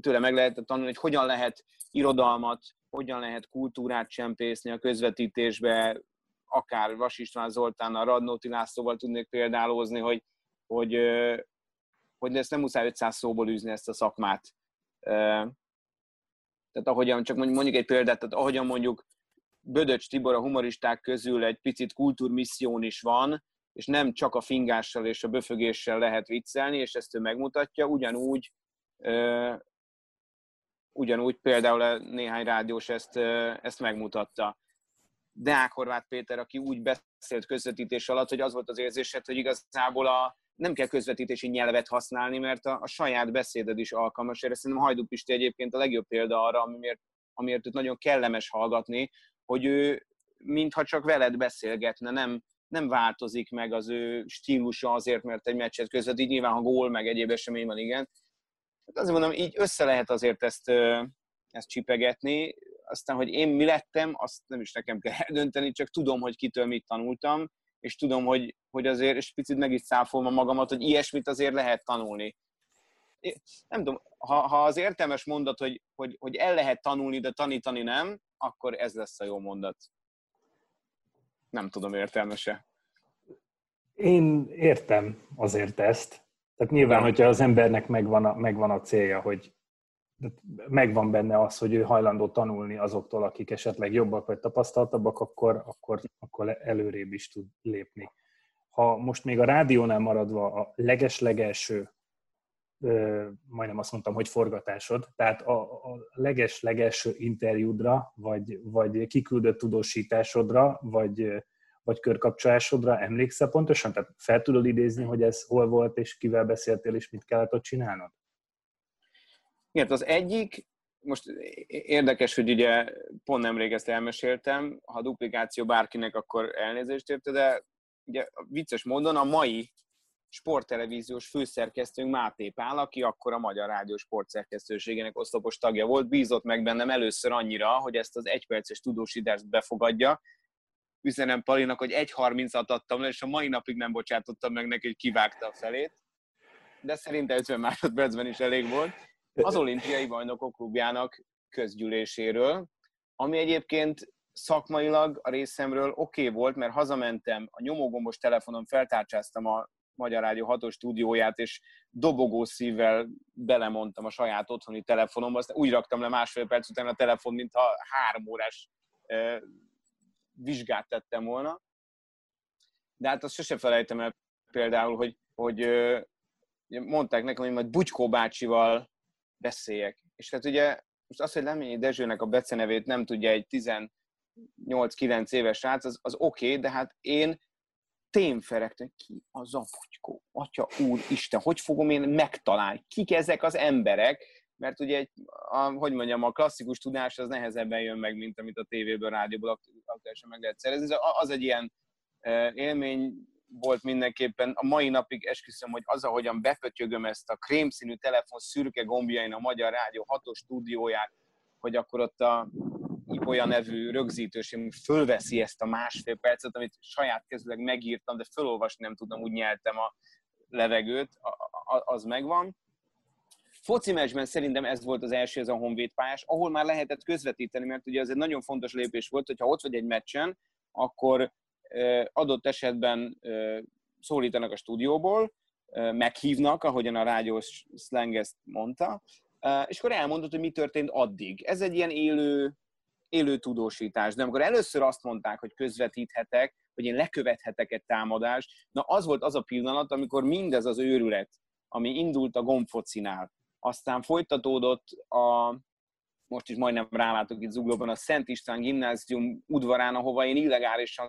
tőle meg lehet tanulni, hogy hogyan lehet irodalmat, hogyan lehet kultúrát csempészni a közvetítésbe, akár Vas István Zoltánnal, Radnóti Lászlóval tudnék példálózni, hogy, hogy, hogy ezt nem muszáj 500 szóból űzni ezt a szakmát. Tehát ahogyan, csak mondjuk egy példát, tehát ahogyan mondjuk Bödöcs Tibor a humoristák közül egy picit kultúrmisszión is van, és nem csak a fingással és a böfögéssel lehet viccelni, és ezt ő megmutatja, ugyanúgy ugyanúgy például néhány rádiós ezt, ezt megmutatta. Deák Horváth Péter, aki úgy beszélt közvetítés alatt, hogy az volt az érzésed, hogy igazából a, nem kell közvetítési nyelvet használni, mert a, a saját beszéded is alkalmas. Erre szerintem Hajdú Pisti egyébként a legjobb példa arra, amiért, amiért őt nagyon kellemes hallgatni, hogy ő mintha csak veled beszélgetne, nem, nem változik meg az ő stílusa azért, mert egy meccset közvetít, nyilván ha gól, meg egyéb esemény van, igen. Hát azért mondom, így össze lehet azért ezt, ezt csipegetni, aztán, hogy én mi lettem, azt nem is nekem kell eldönteni, csak tudom, hogy kitől mit tanultam, és tudom, hogy, hogy azért, és picit meg is száfolom magamat, hogy ilyesmit azért lehet tanulni. Nem tudom, ha, ha az értelmes mondat, hogy, hogy, hogy el lehet tanulni, de tanítani nem, akkor ez lesz a jó mondat. Nem tudom, értelmese. Én értem azért ezt. Tehát nyilván, hogyha az embernek megvan a, megvan a célja, hogy megvan benne az, hogy ő hajlandó tanulni azoktól, akik esetleg jobbak vagy tapasztaltabbak, akkor, akkor, akkor előrébb is tud lépni. Ha most még a rádiónál maradva a leges-legelső, majdnem azt mondtam, hogy forgatásod, tehát a, a leges-legelső interjúdra, vagy, vagy kiküldött tudósításodra, vagy, vagy körkapcsolásodra emlékszel pontosan? Tehát fel tudod idézni, hogy ez hol volt, és kivel beszéltél, és mit kellett ott csinálnod? Igen, az egyik, most érdekes, hogy ugye pont nemrég ezt elmeséltem, ha duplikáció bárkinek, akkor elnézést érte, de ugye vicces módon a mai sporttelevíziós főszerkesztőnk Máté Pál, aki akkor a Magyar Rádió sportszerkesztőségének oszlopos tagja volt, bízott meg bennem először annyira, hogy ezt az egyperces tudósítást befogadja. Üzenem Palinak, hogy 1.30-at adtam le, és a mai napig nem bocsátottam meg neki, hogy kivágta a felét. De szerintem 50 másodpercben is elég volt az olimpiai bajnokok klubjának közgyűléséről, ami egyébként szakmailag a részemről oké okay volt, mert hazamentem, a nyomógombos telefonon feltárcsáztam a Magyar Rádió hatos stúdióját, és dobogó szívvel belemondtam a saját otthoni telefonomba, aztán úgy raktam le másfél perc után a telefon, mintha három órás vizsgát tettem volna. De hát azt sose felejtem el például, hogy, hogy eh, mondták nekem, hogy majd Bugykó bácsival beszéljek. És hát ugye most az, hogy Leményi Dezsőnek a becenevét nem tudja egy 18-9 éves srác, az, az oké, okay, de hát én témferektem, ki az a bugykó? Atya úr, Isten, hogy fogom én megtalálni? Kik ezek az emberek? Mert ugye, egy, a, hogy mondjam, a klasszikus tudás az nehezebben jön meg, mint amit a tévéből, rádióból aktuálisan meg lehet szerezni. Az egy ilyen élmény, volt mindenképpen. A mai napig esküszöm, hogy az, ahogyan befötyögöm ezt a krémszínű telefon szürke gombjain a Magyar Rádió hatos stúdióját, hogy akkor ott a Ibolya nevű rögzítősém fölveszi ezt a másfél percet, amit saját kezüleg megírtam, de fölolvasni nem tudom, úgy nyeltem a levegőt, az megvan. Foci meccsben szerintem ez volt az első, ez a Honvéd pályás, ahol már lehetett közvetíteni, mert ugye ez egy nagyon fontos lépés volt, hogyha ott vagy egy meccsen, akkor adott esetben szólítanak a stúdióból, meghívnak, ahogyan a rádiós slang ezt mondta, és akkor elmondod, hogy mi történt addig. Ez egy ilyen élő élő tudósítás. De amikor először azt mondták, hogy közvetíthetek, hogy én lekövethetek egy támadást, na az volt az a pillanat, amikor mindez az őrület, ami indult a gombfocinál, aztán folytatódott a, most is majdnem rálátok itt zuglóban, a Szent István gimnázium udvarán, ahova én illegálisan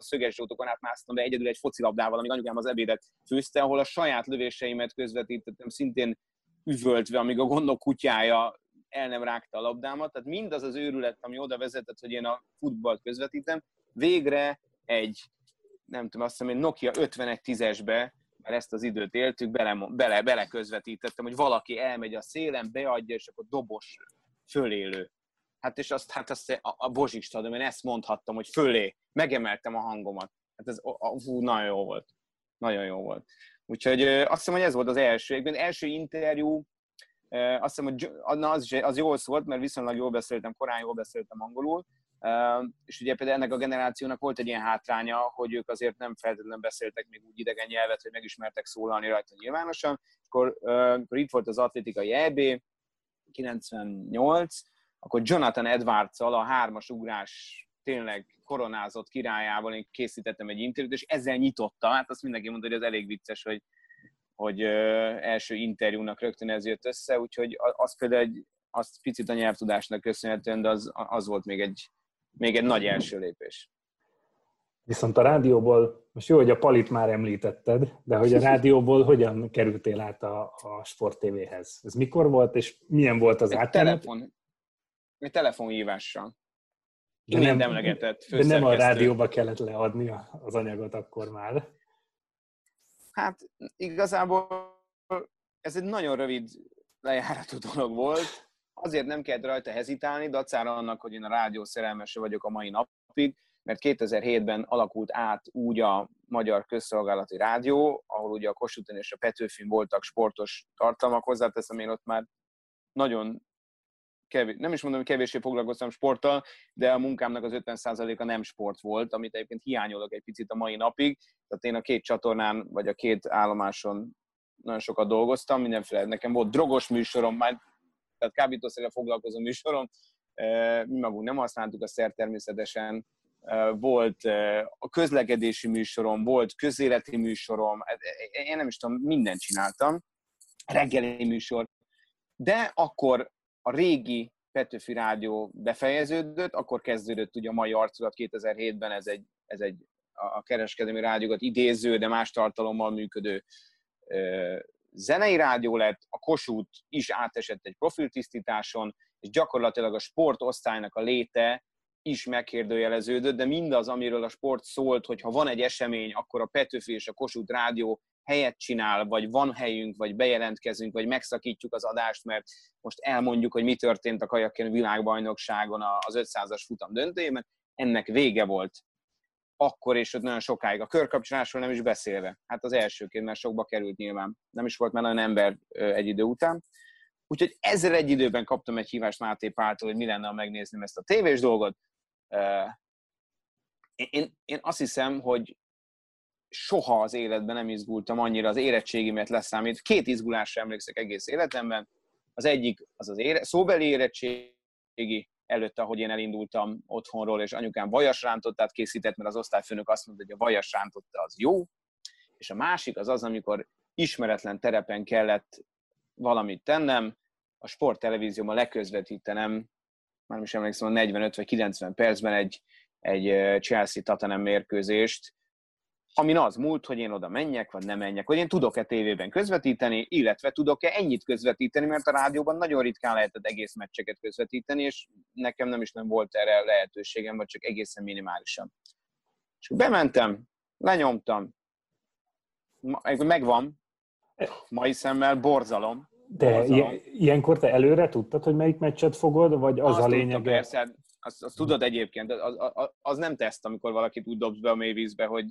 a szöges zsótokon átmásztam be egyedül egy focilabdával, amíg anyukám az ebédet főzte, ahol a saját lövéseimet közvetítettem, szintén üvöltve, amíg a gondok kutyája el nem rágta a labdámat. Tehát mindaz az őrület, ami oda vezetett, hogy én a futballt közvetítem, végre egy, nem tudom, azt hiszem, egy Nokia 5110-esbe, mert ezt az időt éltük, bele, bele, bele közvetítettem, hogy valaki elmegy a szélen, beadja, és akkor dobos fölélő. Hát és azt, hát azt a, a Bozsik stadion, én ezt mondhattam, hogy fölé, megemeltem a hangomat. Hát ez a, a, fú, nagyon jó volt. Nagyon jó volt. Úgyhogy azt hiszem, hogy ez volt az első. Egyben első interjú, azt hiszem, hogy az, az jól szólt, mert viszonylag jól beszéltem, korán jól beszéltem angolul, és ugye például ennek a generációnak volt egy ilyen hátránya, hogy ők azért nem feltétlenül beszéltek még úgy idegen nyelvet, hogy megismertek szólalni rajta nyilvánosan, és akkor itt volt az atlétikai EB, 98, akkor Jonathan edwards a hármas ugrás tényleg koronázott királyával én készítettem egy interjút, és ezzel nyitotta, hát azt mindenki mondta, hogy ez elég vicces, hogy, hogy első interjúnak rögtön ez jött össze, úgyhogy az például egy, azt picit a nyelvtudásnak köszönhetően, de az, az volt még egy, még egy nagy első lépés. Viszont a rádióból, most jó, hogy a Palit már említetted, de hogy a rádióból hogyan kerültél át a, a Sport TV-hez? Ez mikor volt, és milyen volt az átmenet? Telefon, egy telefonhívással. De nem, emlegetett de nem a rádióba kellett leadni az anyagot akkor már. Hát igazából ez egy nagyon rövid lejáratú dolog volt. Azért nem kellett rajta hezitálni, dacára annak, hogy én a rádió szerelmese vagyok a mai napig, mert 2007-ben alakult át úgy a Magyar Közszolgálati Rádió, ahol ugye a Kossuth és a Petőfin voltak sportos tartalmak, hozzáteszem én ott már nagyon kevés, nem is mondom, hogy kevéssé foglalkoztam sporttal, de a munkámnak az 50%-a nem sport volt, amit egyébként hiányolok egy picit a mai napig. Tehát én a két csatornán, vagy a két állomáson nagyon sokat dolgoztam, mindenféle. Nekem volt drogos műsorom, már, tehát kábítószerrel foglalkozó műsorom, mi magunk nem használtuk a szert természetesen, volt a közlekedési műsorom, volt közéleti műsorom, hát, én nem is tudom, mindent csináltam, reggeli műsor, de akkor a régi Petőfi Rádió befejeződött, akkor kezdődött ugye a mai arculat 2007-ben, ez egy, ez egy a kereskedelmi rádiókat idéző, de más tartalommal működő ö, zenei rádió lett, a Kossuth is átesett egy profiltisztításon, és gyakorlatilag a sportosztálynak a léte is megkérdőjeleződött, de mindaz, amiről a sport szólt, hogy ha van egy esemény, akkor a Petőfi és a Kossuth Rádió helyet csinál, vagy van helyünk, vagy bejelentkezünk, vagy megszakítjuk az adást, mert most elmondjuk, hogy mi történt a kajakken világbajnokságon az 500-as futam döntőjében, ennek vége volt akkor és ott nagyon sokáig. A körkapcsolásról nem is beszélve. Hát az elsőként, mert sokba került nyilván. Nem is volt már nagyon ember egy idő után. Úgyhogy ezzel egy időben kaptam egy hívást Máté Páltól, hogy mi lenne, ha megnézném ezt a tévés dolgot. Én, én azt hiszem, hogy soha az életben nem izgultam annyira az érettségimet leszámít. Két izgulásra emlékszek egész életemben. Az egyik az az ére, szóbeli érettségi, előtte, ahogy én elindultam otthonról, és anyukám vajas rántottát készített, mert az osztályfőnök azt mondta, hogy a vajas rántotta az jó. És a másik az az, amikor ismeretlen terepen kellett valamit tennem, a sporttelevízióban leközvetítenem, már is emlékszem, a 45 vagy 90 percben egy, egy Chelsea Tatanem mérkőzést, amin az múlt, hogy én oda menjek, vagy nem menjek, hogy én tudok-e tévében közvetíteni, illetve tudok-e ennyit közvetíteni, mert a rádióban nagyon ritkán lehetett egész meccseket közvetíteni, és nekem nem is nem volt erre lehetőségem, vagy csak egészen minimálisan. És bementem, lenyomtam, megvan, mai szemmel borzalom. De borzalom. ilyenkor te előre tudtad, hogy melyik meccset fogod, vagy az azt a lényeg? Persze, azt, azt tudod egyébként, az, az, az nem teszt, amikor valakit úgy dobsz be a mélyvízbe, hogy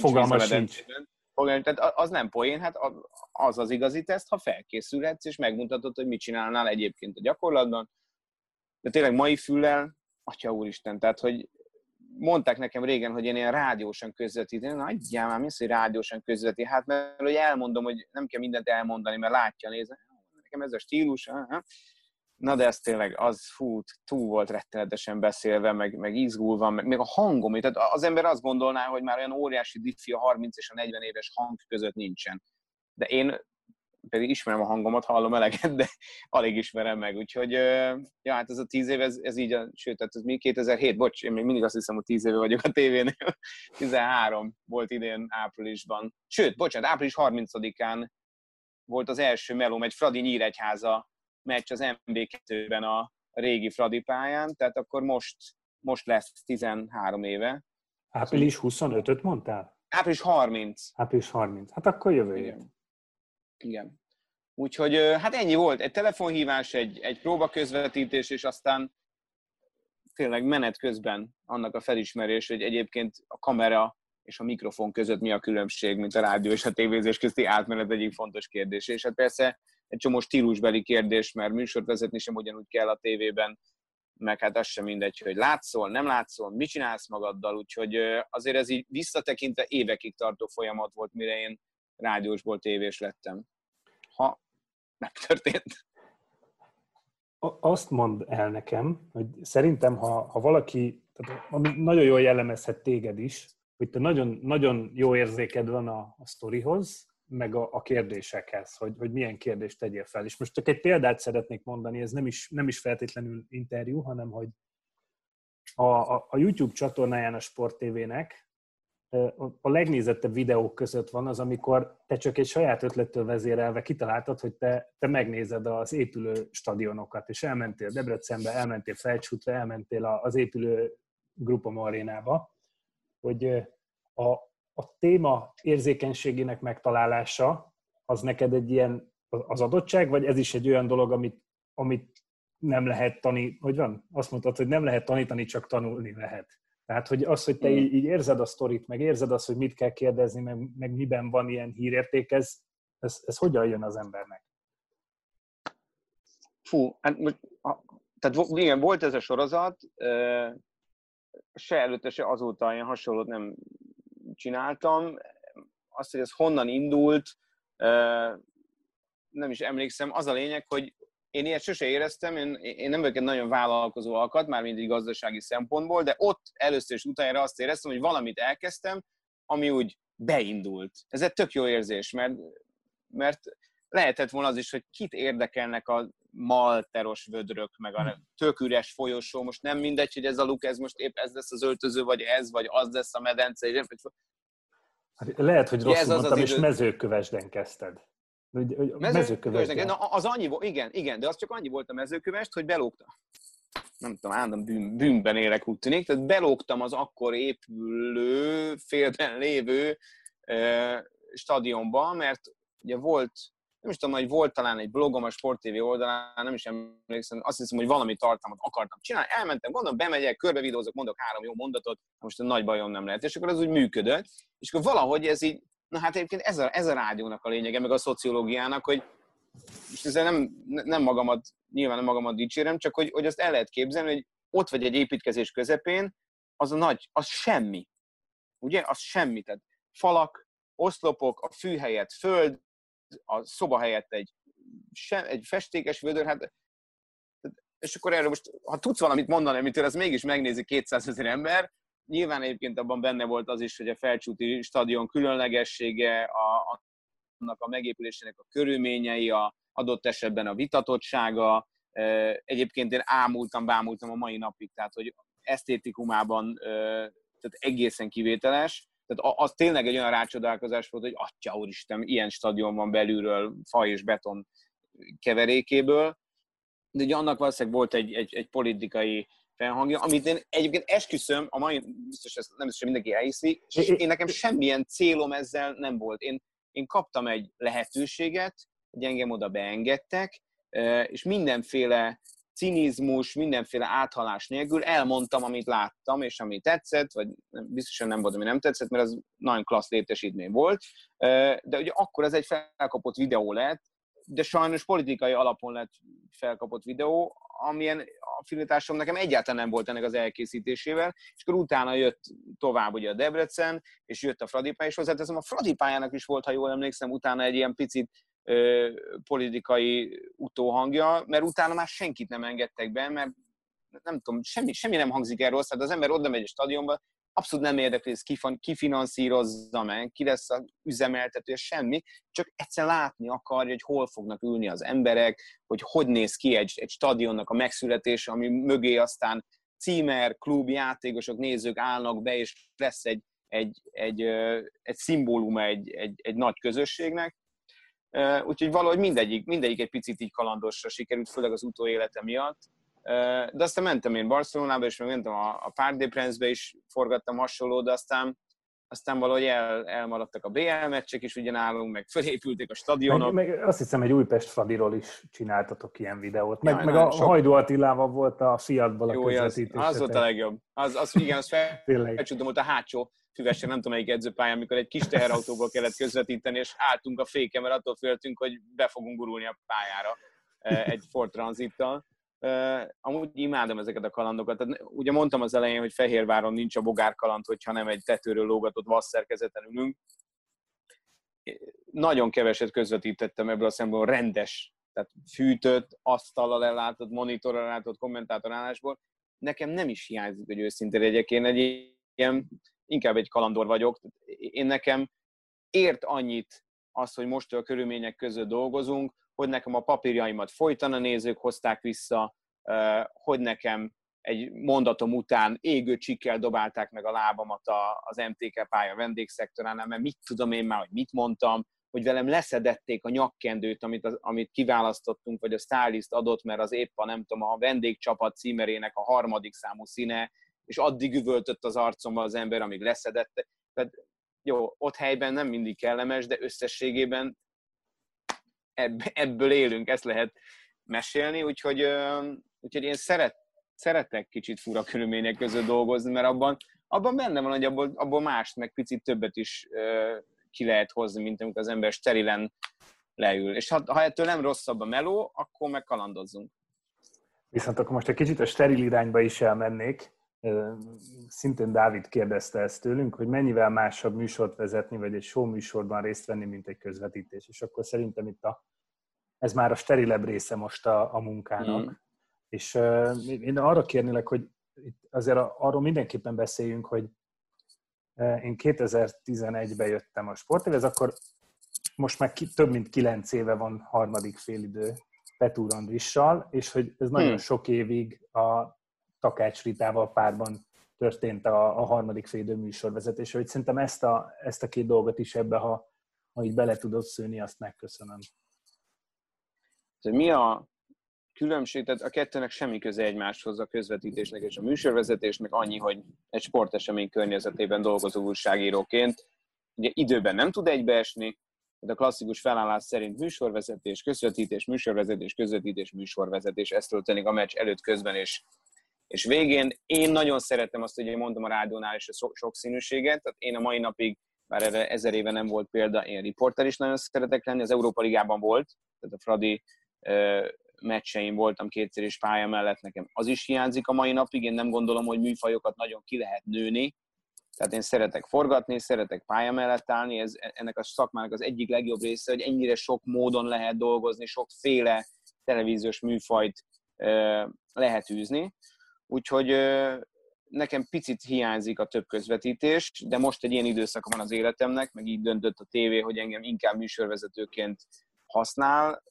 hogy fogalmas sincs. Tehát az nem poén, hát az az igazi teszt, ha felkészülhetsz, és megmutatod, hogy mit csinálnál egyébként a gyakorlatban. De tényleg mai füllel, atya úristen, tehát hogy mondták nekem régen, hogy én ilyen rádiósan közvetíteni, na adjál már, mi az, hogy rádiósan közvetíteni? Hát mert hogy elmondom, hogy nem kell mindent elmondani, mert látja, nézni, nekem ez a stílus, aha. Na de ez tényleg, az fú, túl volt rettenetesen beszélve, meg, meg izgulva, meg még a hangom, tehát az ember azt gondolná, hogy már olyan óriási diffi a 30 és a 40 éves hang között nincsen. De én pedig ismerem a hangomat, hallom eleget, de alig ismerem meg, úgyhogy ja, hát ez a tíz év, ez, ez így, a, sőt, tehát ez mi 2007, bocs, én még mindig azt hiszem, hogy tíz éve vagyok a tévénél, *laughs* 13 volt idén áprilisban, sőt, bocsánat, április 30-án volt az első melóm, egy Fradi Nyíregyháza meccs az MB2-ben a régi Fradi pályán, tehát akkor most, most lesz 13 éve. Április 25-öt mondtál? Április 30. Április 30. Hát akkor jövő Igen. Igen. Úgyhogy hát ennyi volt. Egy telefonhívás, egy, egy próba közvetítés, és aztán tényleg menet közben annak a felismerés, hogy egyébként a kamera és a mikrofon között mi a különbség, mint a rádió és a tévézés közti átmenet egyik fontos kérdés. És hát persze egy csomó stílusbeli kérdés, mert műsort vezetni sem ugyanúgy kell a tévében, meg hát az sem mindegy, hogy látszol, nem látszol, mit csinálsz magaddal, úgyhogy azért ez így visszatekintve évekig tartó folyamat volt, mire én rádiósból tévés lettem. Ha megtörtént. Azt mond el nekem, hogy szerintem, ha, ha valaki, tehát ami nagyon jól jellemezhet téged is, hogy te nagyon, nagyon jó érzéked van a, a sztorihoz, meg a, a kérdésekhez, hogy, hogy milyen kérdést tegyél fel. És most csak egy példát szeretnék mondani, ez nem is, nem is feltétlenül interjú, hanem hogy a, a, a YouTube csatornáján a Sport TV-nek a legnézettebb videók között van az, amikor te csak egy saját ötlettől vezérelve kitaláltad, hogy te, te megnézed az épülő stadionokat, és elmentél Debrecenbe, elmentél Felcsútra, elmentél az épülő Grupom arénába, hogy a, a téma érzékenységének megtalálása az neked egy ilyen az adottság, vagy ez is egy olyan dolog, amit, amit nem lehet tanítani, hogy van? Azt mondtad, hogy nem lehet tanítani, csak tanulni lehet. Tehát, hogy az, hogy te mm. így, így érzed a sztorit, meg érzed azt, hogy mit kell kérdezni, meg, meg miben van ilyen hírérték, ez, ez, ez hogyan jön az embernek? Fú, hát most, tehát igen, volt ez a sorozat, se előtte, se azóta ilyen hasonlót nem csináltam. Azt, hogy ez honnan indult, nem is emlékszem. Az a lényeg, hogy én ilyet sose éreztem, én, én nem vagyok egy nagyon vállalkozó alkat, már mindig gazdasági szempontból, de ott először és utána azt éreztem, hogy valamit elkezdtem, ami úgy beindult. Ez egy tök jó érzés, mert, mert lehetett volna az is, hogy kit érdekelnek a malteros vödrök, meg a tök üres folyosó, most nem mindegy, hogy ez a luk, ez most épp ez lesz az öltöző, vagy ez, vagy az lesz a medence. Hát lehet, hogy rosszul ez az mondtam, az és idő... mezőkövesden kezdted. Hogy, hogy mezőkövesden. Na, az annyi volt, igen, igen, de az csak annyi volt a mezőkövest, hogy belógta. Nem tudom, állandóan bűn, bűnben élek, úgy tűnik. Tehát belógtam az akkor épülő, félben lévő eh, stadionba, mert ugye volt nem is tudom, hogy volt talán egy blogom a Sport TV oldalán, nem is emlékszem, azt hiszem, hogy valami tartalmat akartam csinálni, elmentem, gondolom, bemegyek, körbevidózok, mondok három jó mondatot, most a nagy bajom nem lehet, és akkor az úgy működött, és akkor valahogy ez így, na hát egyébként ez a, ez a rádiónak a lényege, meg a szociológiának, hogy és ezzel nem, nem magamat, nyilván nem magamat dicsérem, csak hogy, hogy azt el lehet képzelni, hogy ott vagy egy építkezés közepén, az a nagy, az semmi. Ugye? Az semmi. Tehát falak, oszlopok, a fű helyett föld, a szoba helyett egy, sem, egy festékes vödör, hát és akkor erről most, ha tudsz valamit mondani, amitől ez mégis megnézi 200 ezer ember, nyilván egyébként abban benne volt az is, hogy a felcsúti stadion különlegessége, a, annak a megépülésének a körülményei, a adott esetben a vitatottsága. Egyébként én ámultam, bámultam a mai napig, tehát hogy esztétikumában tehát egészen kivételes. Tehát az tényleg egy olyan rácsodálkozás volt, hogy atya úristen, ilyen stadion van belülről, fa és beton keverékéből. De ugye annak valószínűleg volt egy, egy, egy politikai felhangja, amit én egyébként esküszöm, a mai, biztos ez nem biztos, hogy mindenki elhiszi, és én nekem semmilyen célom ezzel nem volt. Én, én kaptam egy lehetőséget, hogy engem oda beengedtek, és mindenféle cinizmus, mindenféle áthalás nélkül elmondtam, amit láttam, és ami tetszett, vagy biztosan nem volt, ami nem tetszett, mert az nagyon klassz létesítmény volt, de ugye akkor ez egy felkapott videó lett, de sajnos politikai alapon lett felkapott videó, amilyen affinitásom nekem egyáltalán nem volt ennek az elkészítésével, és akkor utána jött tovább ugye a Debrecen, és jött a Fradi pálya, és hozzáteszem, a Fradi pályának is volt, ha jól emlékszem, utána egy ilyen picit ö, politikai utóhangja, mert utána már senkit nem engedtek be, mert nem tudom, semmi, semmi nem hangzik el rossz, tehát az ember oda megy a stadionba, abszolút nem érdekli, hogy ez ki finanszírozza meg, ki lesz a üzemeltető, semmi, csak egyszer látni akarja, hogy hol fognak ülni az emberek, hogy hogy néz ki egy, egy stadionnak a megszületése, ami mögé aztán címer, klub, játékosok, nézők állnak be, és lesz egy, egy, egy, egy szimbóluma egy, egy, egy nagy közösségnek. Úgyhogy valahogy mindegyik, mindegyik egy picit így kalandosra sikerült, főleg az utóélete miatt. De aztán mentem én Barcelonába, és meg mentem a, a Parc des Princes-be is forgattam hasonló, de aztán aztán valahogy el, elmaradtak a BL meccsek is ugyanálunk, meg fölépülték a stadionok. Meg, meg azt hiszem, egy Újpest Fradiról is csináltatok ilyen videót. Meg, ja, meg a sok... Hajdó Attilával volt a Fiatból a Jó, közvetítés. Az, az volt a legjobb. Az, az igen, az fel, *laughs* felcsúdom, volt a hátsó füvesen, nem tudom melyik edzőpályán, amikor egy kis teherautóból kellett közvetíteni, és álltunk a féken, mert attól féltünk, hogy be fogunk gurulni a pályára egy Ford Transittal. Uh, amúgy imádom ezeket a kalandokat. Tehát, ugye mondtam az elején, hogy Fehérváron nincs a bogárkaland, hogyha nem egy tetőről lógatott vasszerkezeten ülünk. Nagyon keveset közvetítettem ebből a szemben rendes, tehát fűtött, asztallal ellátott, monitorral ellátott kommentátorállásból. Nekem nem is hiányzik, hogy őszinte legyek. Én egy ilyen, inkább egy kalandor vagyok. Én nekem ért annyit az, hogy most a körülmények között dolgozunk, hogy nekem a papírjaimat folyton nézők hozták vissza, hogy nekem egy mondatom után égő csikkel dobálták meg a lábamat az MTK pálya vendégszektoránál, mert mit tudom én már, hogy mit mondtam, hogy velem leszedették a nyakkendőt, amit, az, amit kiválasztottunk, vagy a stylist adott, mert az épp a, nem tudom, a vendégcsapat címerének a harmadik számú színe, és addig üvöltött az arcomba az ember, amíg leszedette. Tehát jó, ott helyben nem mindig kellemes, de összességében ebből élünk, ezt lehet mesélni, úgyhogy, úgyhogy én szeret, szeretek kicsit fura körülmények között dolgozni, mert abban, abban benne van, hogy abból, abból mást, meg picit többet is ki lehet hozni, mint amikor az ember sterilen leül. És ha, ha ettől nem rosszabb a meló, akkor meg kalandozzunk. Viszont akkor most egy kicsit a steril irányba is elmennék. Szintén Dávid kérdezte ezt tőlünk, hogy mennyivel másabb műsort vezetni, vagy egy show műsorban részt venni, mint egy közvetítés. És akkor szerintem itt a, ez már a sterilebb része most a, a munkának. Mm. És uh, én arra kérnélek, hogy itt azért arról mindenképpen beszéljünk, hogy uh, én 2011-ben jöttem a sportévez, akkor most már ki, több mint kilenc éve van harmadik félidő Petúr Andrissal, és hogy ez nagyon hmm. sok évig a Takács Ritával párban történt a, a harmadik félidő műsorvezetés, hogy szerintem ezt a, ezt a két dolgot is ebbe, ha, ha így bele tudod szőni, azt megköszönöm. Mi a különbség? Tehát a kettőnek semmi köze egymáshoz, a közvetítésnek és a műsorvezetésnek, annyi, hogy egy sportesemény környezetében dolgozó újságíróként ugye időben nem tud egybeesni, tehát a klasszikus felállás szerint műsorvezetés, közvetítés, műsorvezetés, közvetítés, műsorvezetés, ez történik a meccs előtt, közben és és végén én nagyon szeretem azt, hogy mondom a rádiónál is a sokszínűséget, tehát én a mai napig, bár erre ezer éve nem volt példa, én riporter is nagyon szeretek lenni, az Európa Ligában volt, tehát a Fradi meccseim voltam kétszer is pálya mellett, nekem az is hiányzik a mai napig, én nem gondolom, hogy műfajokat nagyon ki lehet nőni, tehát én szeretek forgatni, szeretek pálya mellett állni, ez ennek a szakmának az egyik legjobb része, hogy ennyire sok módon lehet dolgozni, sokféle televíziós műfajt lehet űzni. Úgyhogy nekem picit hiányzik a több közvetítés, de most egy ilyen időszak van az életemnek, meg így döntött a tévé, hogy engem inkább műsorvezetőként használ.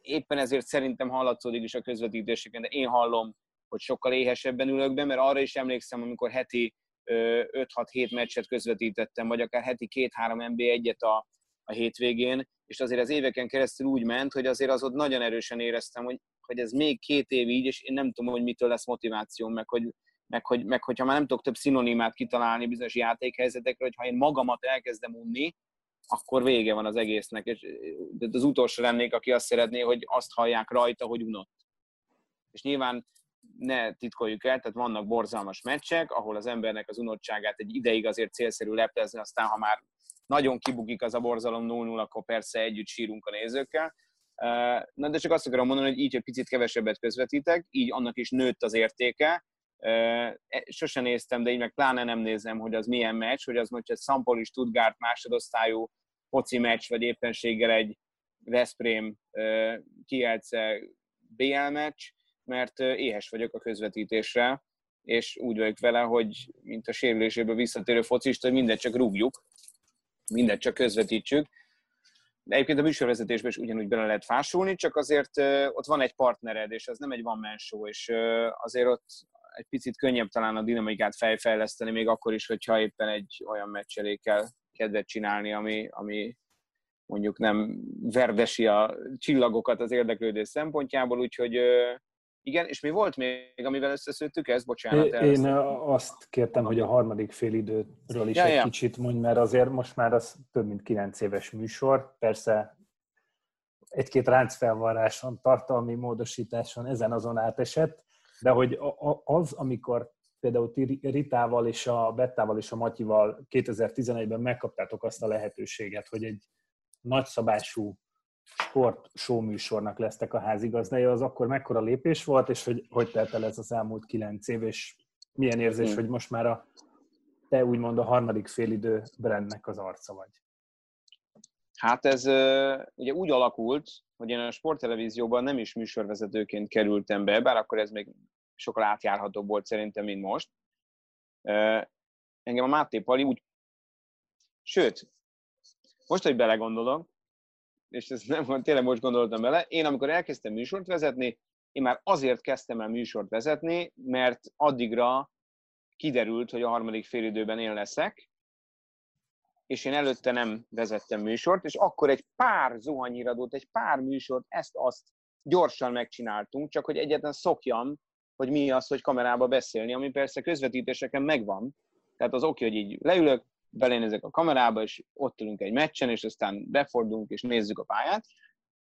Éppen ezért szerintem hallatszódik is a közvetítéseken, de én hallom, hogy sokkal éhesebben ülök be, mert arra is emlékszem, amikor heti 5-6-7 meccset közvetítettem, vagy akár heti 2-3 NBA egyet a, a hétvégén, és azért az éveken keresztül úgy ment, hogy azért az ott nagyon erősen éreztem, hogy hogy ez még két év így, és én nem tudom, hogy mitől lesz motivációm, meg hogy, meg, hogy, meg hogyha már nem tudok több szinonimát kitalálni bizonyos játékhelyzetekre, hogy ha én magamat elkezdem unni, akkor vége van az egésznek. És az utolsó lennék, aki azt szeretné, hogy azt hallják rajta, hogy unott. És nyilván ne titkoljuk el, tehát vannak borzalmas meccsek, ahol az embernek az unottságát egy ideig azért célszerű leplezni, aztán ha már nagyon kibukik az a borzalom 0-0, akkor persze együtt sírunk a nézőkkel, Na de csak azt akarom mondani, hogy így egy picit kevesebbet közvetítek, így annak is nőtt az értéke. E, sose néztem, de így meg pláne nem nézem, hogy az milyen meccs, hogy az most egy Szampoli Stuttgart másodosztályú foci meccs, vagy éppenséggel egy Veszprém, Kielce BL meccs, mert éhes vagyok a közvetítésre, és úgy vagyok vele, hogy mint a sérüléséből visszatérő focista, hogy mindet csak rúgjuk, mindet csak közvetítsük. Egyébként a műsorvezetésben is ugyanúgy bele lehet fásulni, csak azért ott van egy partnered, és az nem egy van man és azért ott egy picit könnyebb talán a dinamikát fejfejleszteni, még akkor is, hogyha éppen egy olyan meccselé kell kedvet csinálni, ami, ami mondjuk nem verdesi a csillagokat az érdeklődés szempontjából, úgyhogy igen, és mi volt még, amivel összeszőttük ezt? Bocsánat. Én, én azt kértem, hogy a harmadik félidőről is ja, egy ja. kicsit mondj, mert azért most már az több mint kilenc éves műsor. Persze egy-két ráncfelvarráson, tartalmi módosításon ezen azon átesett, de hogy az, amikor például Ritával és a Bettával és a Matyival 2011-ben megkaptátok azt a lehetőséget, hogy egy nagyszabású sport show műsornak lesztek a házigazdája, az akkor mekkora lépés volt, és hogy hogy telt el ez az elmúlt kilenc év, és milyen érzés, hmm. hogy most már a te úgymond a harmadik félidő brandnek az arca vagy? Hát ez ugye úgy alakult, hogy én a sporttelevízióban nem is műsorvezetőként kerültem be, bár akkor ez még sokkal átjárhatóbb volt szerintem, mint most. Engem a Máté Pali úgy... Sőt, most, hogy belegondolok, és ez nem tényleg most gondoltam bele, én amikor elkezdtem műsort vezetni, én már azért kezdtem el műsort vezetni, mert addigra kiderült, hogy a harmadik félidőben én leszek, és én előtte nem vezettem műsort, és akkor egy pár zuhanyíradót, egy pár műsort, ezt-azt gyorsan megcsináltunk, csak hogy egyetlen szokjam, hogy mi az, hogy kamerába beszélni, ami persze közvetítéseken megvan. Tehát az oké, hogy így leülök, belénézek a kamerába, és ott ülünk egy meccsen, és aztán befordulunk, és nézzük a pályát.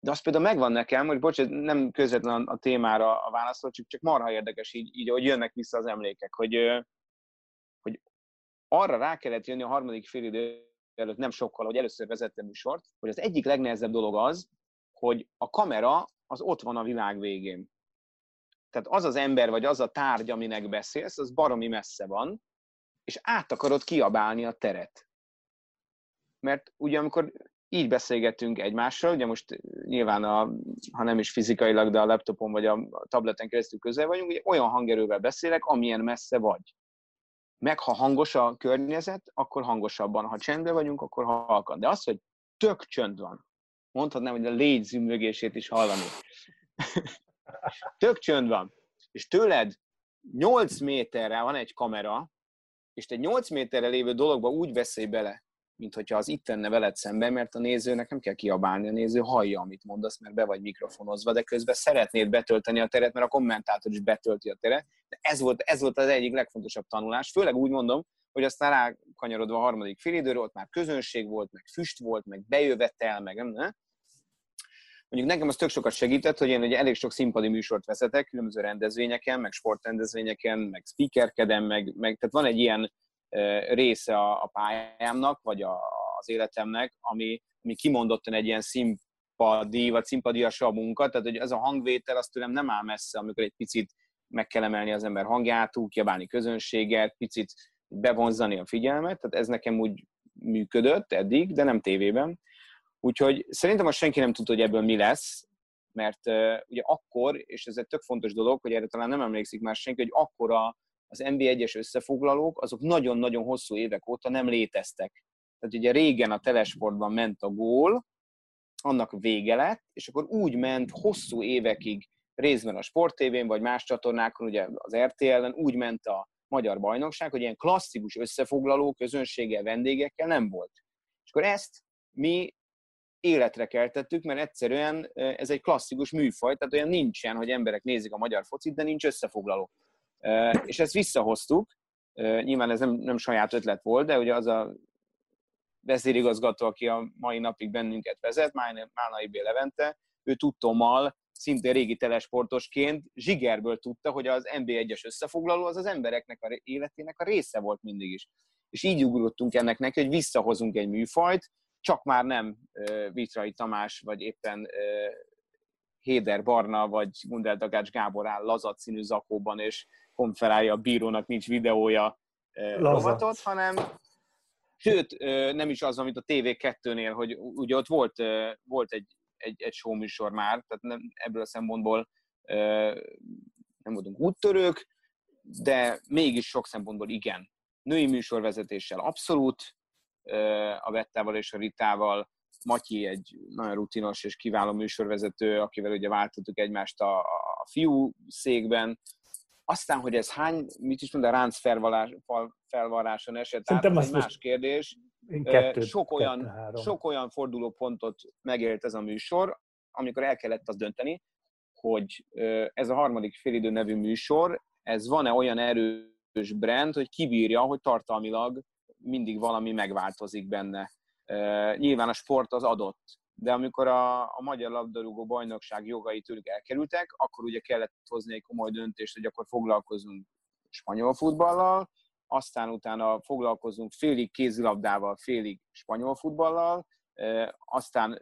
De az például megvan nekem, hogy bocs, nem közvetlen a témára a válaszol, csak, csak marha érdekes így, így, hogy jönnek vissza az emlékek, hogy, hogy arra rá kellett jönni a harmadik félidő előtt nem sokkal, hogy először vezettem műsort, hogy az egyik legnehezebb dolog az, hogy a kamera az ott van a világ végén. Tehát az az ember, vagy az a tárgy, aminek beszélsz, az baromi messze van, és át akarod kiabálni a teret. Mert ugye amikor így beszélgetünk egymással, ugye most nyilván, a, ha nem is fizikailag, de a laptopon vagy a tableten keresztül közel vagyunk, ugye olyan hangerővel beszélek, amilyen messze vagy. Meg ha hangos a környezet, akkor hangosabban, ha csendben vagyunk, akkor halkan. De az, hogy tök csönd van, mondhatnám, hogy a légy zümögését is hallani. *laughs* tök csönd van. És tőled 8 méterre van egy kamera, és te 8 méterre lévő dologba úgy veszély bele, mint hogyha az itt lenne veled szemben, mert a nézőnek nem kell kiabálni, a néző hallja, amit mondasz, mert be vagy mikrofonozva, de közben szeretnéd betölteni a teret, mert a kommentátor is betölti a teret. De ez volt, ez volt az egyik legfontosabb tanulás, főleg úgy mondom, hogy aztán rákanyarodva a harmadik félidőről, ott már közönség volt, meg füst volt, meg bejövetel, meg nem, ne? Mondjuk nekem az tök sokat segített, hogy én ugye elég sok színpadi műsort vezetek, különböző rendezvényeken, meg sportrendezvényeken, meg speakerkedem, meg, meg tehát van egy ilyen része a, a pályámnak, vagy a, az életemnek, ami, ami kimondottan egy ilyen színpadi, vagy színpadias a munka, tehát hogy ez a hangvétel az tőlem nem áll messze, amikor egy picit meg kell emelni az ember hangját, úgy kiabálni közönséget, picit bevonzani a figyelmet, tehát ez nekem úgy működött eddig, de nem tévében. Úgyhogy szerintem most senki nem tudta, hogy ebből mi lesz, mert uh, ugye akkor, és ez egy tök fontos dolog, hogy erre talán nem emlékszik már senki, hogy akkor a, az NB1-es összefoglalók, azok nagyon-nagyon hosszú évek óta nem léteztek. Tehát ugye régen a telesportban ment a gól, annak vége lett, és akkor úgy ment hosszú évekig részben a Sport TV-n, vagy más csatornákon, ugye az RTL-en, úgy ment a magyar bajnokság, hogy ilyen klasszikus összefoglaló közönséggel, vendégekkel nem volt. És akkor ezt mi életre keltettük, mert egyszerűen ez egy klasszikus műfaj, tehát olyan nincsen, hogy emberek nézik a magyar focit, de nincs összefoglaló. És ezt visszahoztuk, nyilván ez nem, nem saját ötlet volt, de ugye az a vezérigazgató, aki a mai napig bennünket vezet, Málnai B. Levente, ő tudtommal, szintén régi telesportosként zsigerből tudta, hogy az NB1-es összefoglaló az az embereknek a életének a része volt mindig is. És így ugrottunk ennek neki, hogy visszahozunk egy műfajt, csak már nem Vitrai Tamás, vagy éppen Héder Barna, vagy Gundel Dagács Gábor áll lazat színű zakóban, és konferálja a bírónak, nincs videója rovatot, hanem sőt, nem is az, amit a TV2-nél, hogy ugye ott volt, volt egy egy, egy show műsor már, tehát nem, ebből a szempontból nem voltunk úttörők, de mégis sok szempontból igen. Női műsorvezetéssel abszolút, a Vettával és a Ritával, Matyi egy nagyon rutinos és kiváló műsorvezető, akivel ugye váltottuk egymást a, a fiú székben. Aztán, hogy ez hány, mit is mond, a ránc felvarráson esett, tehát ez egy más kérdés. Kettő, sok, olyan, kettő, sok olyan fordulópontot megélt ez a műsor, amikor el kellett azt dönteni, hogy ez a harmadik félidő nevű műsor, ez van-e olyan erős brand, hogy kibírja, hogy tartalmilag mindig valami megváltozik benne. Nyilván a sport az adott, de amikor a, a Magyar Labdarúgó Bajnokság jogai tőlük elkerültek, akkor ugye kellett hozni egy komoly döntést, hogy akkor foglalkozunk spanyol futballal, aztán utána foglalkozunk félig kézilabdával, félig spanyol futballal, aztán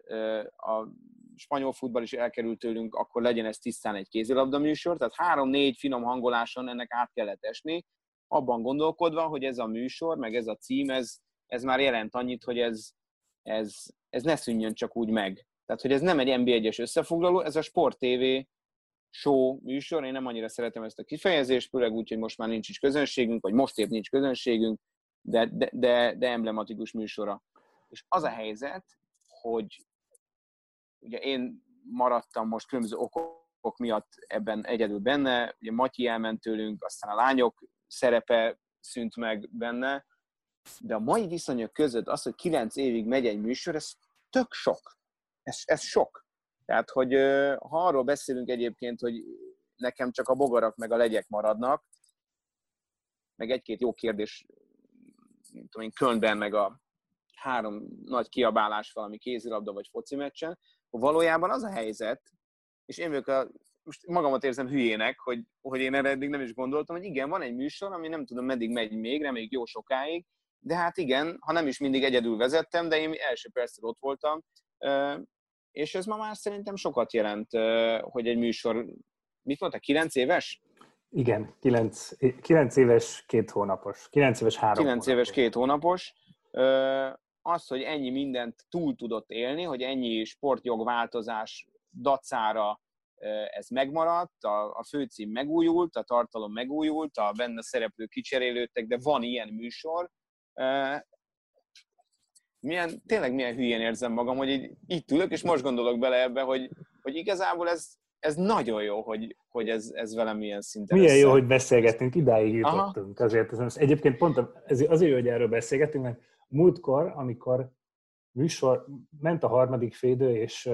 a spanyol futball is elkerült tőlünk, akkor legyen ez tisztán egy kézilabda műsor, tehát három-négy finom hangoláson ennek át kellett esni, abban gondolkodva, hogy ez a műsor, meg ez a cím, ez, ez már jelent annyit, hogy ez, ez, ez ne szűnjön csak úgy meg. Tehát, hogy ez nem egy NB1-es összefoglaló, ez a Sport TV show műsor, én nem annyira szeretem ezt a kifejezést, főleg úgy, hogy most már nincs is közönségünk, vagy most épp nincs közönségünk, de, de, de, de emblematikus műsora. És az a helyzet, hogy ugye én maradtam most különböző okok miatt ebben egyedül benne, ugye Matyi elment tőlünk, aztán a lányok szerepe szűnt meg benne, de a mai viszonyok között az, hogy kilenc évig megy egy műsor, ez tök sok. Ez, ez sok. Tehát, hogy ha arról beszélünk egyébként, hogy nekem csak a bogarak meg a legyek maradnak, meg egy-két jó kérdés, mint tudom én, Kölnben, meg a három nagy kiabálás valami kézilabda vagy foci meccsen, valójában az a helyzet, és én vagyok a, most magamat érzem hülyének, hogy, hogy én erre eddig nem is gondoltam, hogy igen, van egy műsor, ami nem tudom meddig megy még, reméljük jó sokáig, de hát igen, ha nem is mindig egyedül vezettem, de én első percre ott voltam, és ez ma már szerintem sokat jelent, hogy egy műsor, mit mondta, 9 éves? Igen, 9, 9 éves, két hónapos. 9 éves, három 9 hónapos. éves, két hónapos. Az, hogy ennyi mindent túl tudott élni, hogy ennyi sportjogváltozás dacára ez megmaradt, a, a főcím megújult, a tartalom megújult, a benne szereplők kicserélődtek, de van ilyen műsor, milyen, tényleg milyen hülyén érzem magam, hogy így, így ülök, és most gondolok bele ebbe, hogy, hogy igazából ez, ez nagyon jó, hogy, hogy ez, ez velem milyen szinten Milyen össze. jó, hogy beszélgetünk, idáig jutottunk. Aha. Azért ez, egyébként pont ez, azért hogy erről beszélgetünk, mert múltkor, amikor műsor ment a harmadik félidő, és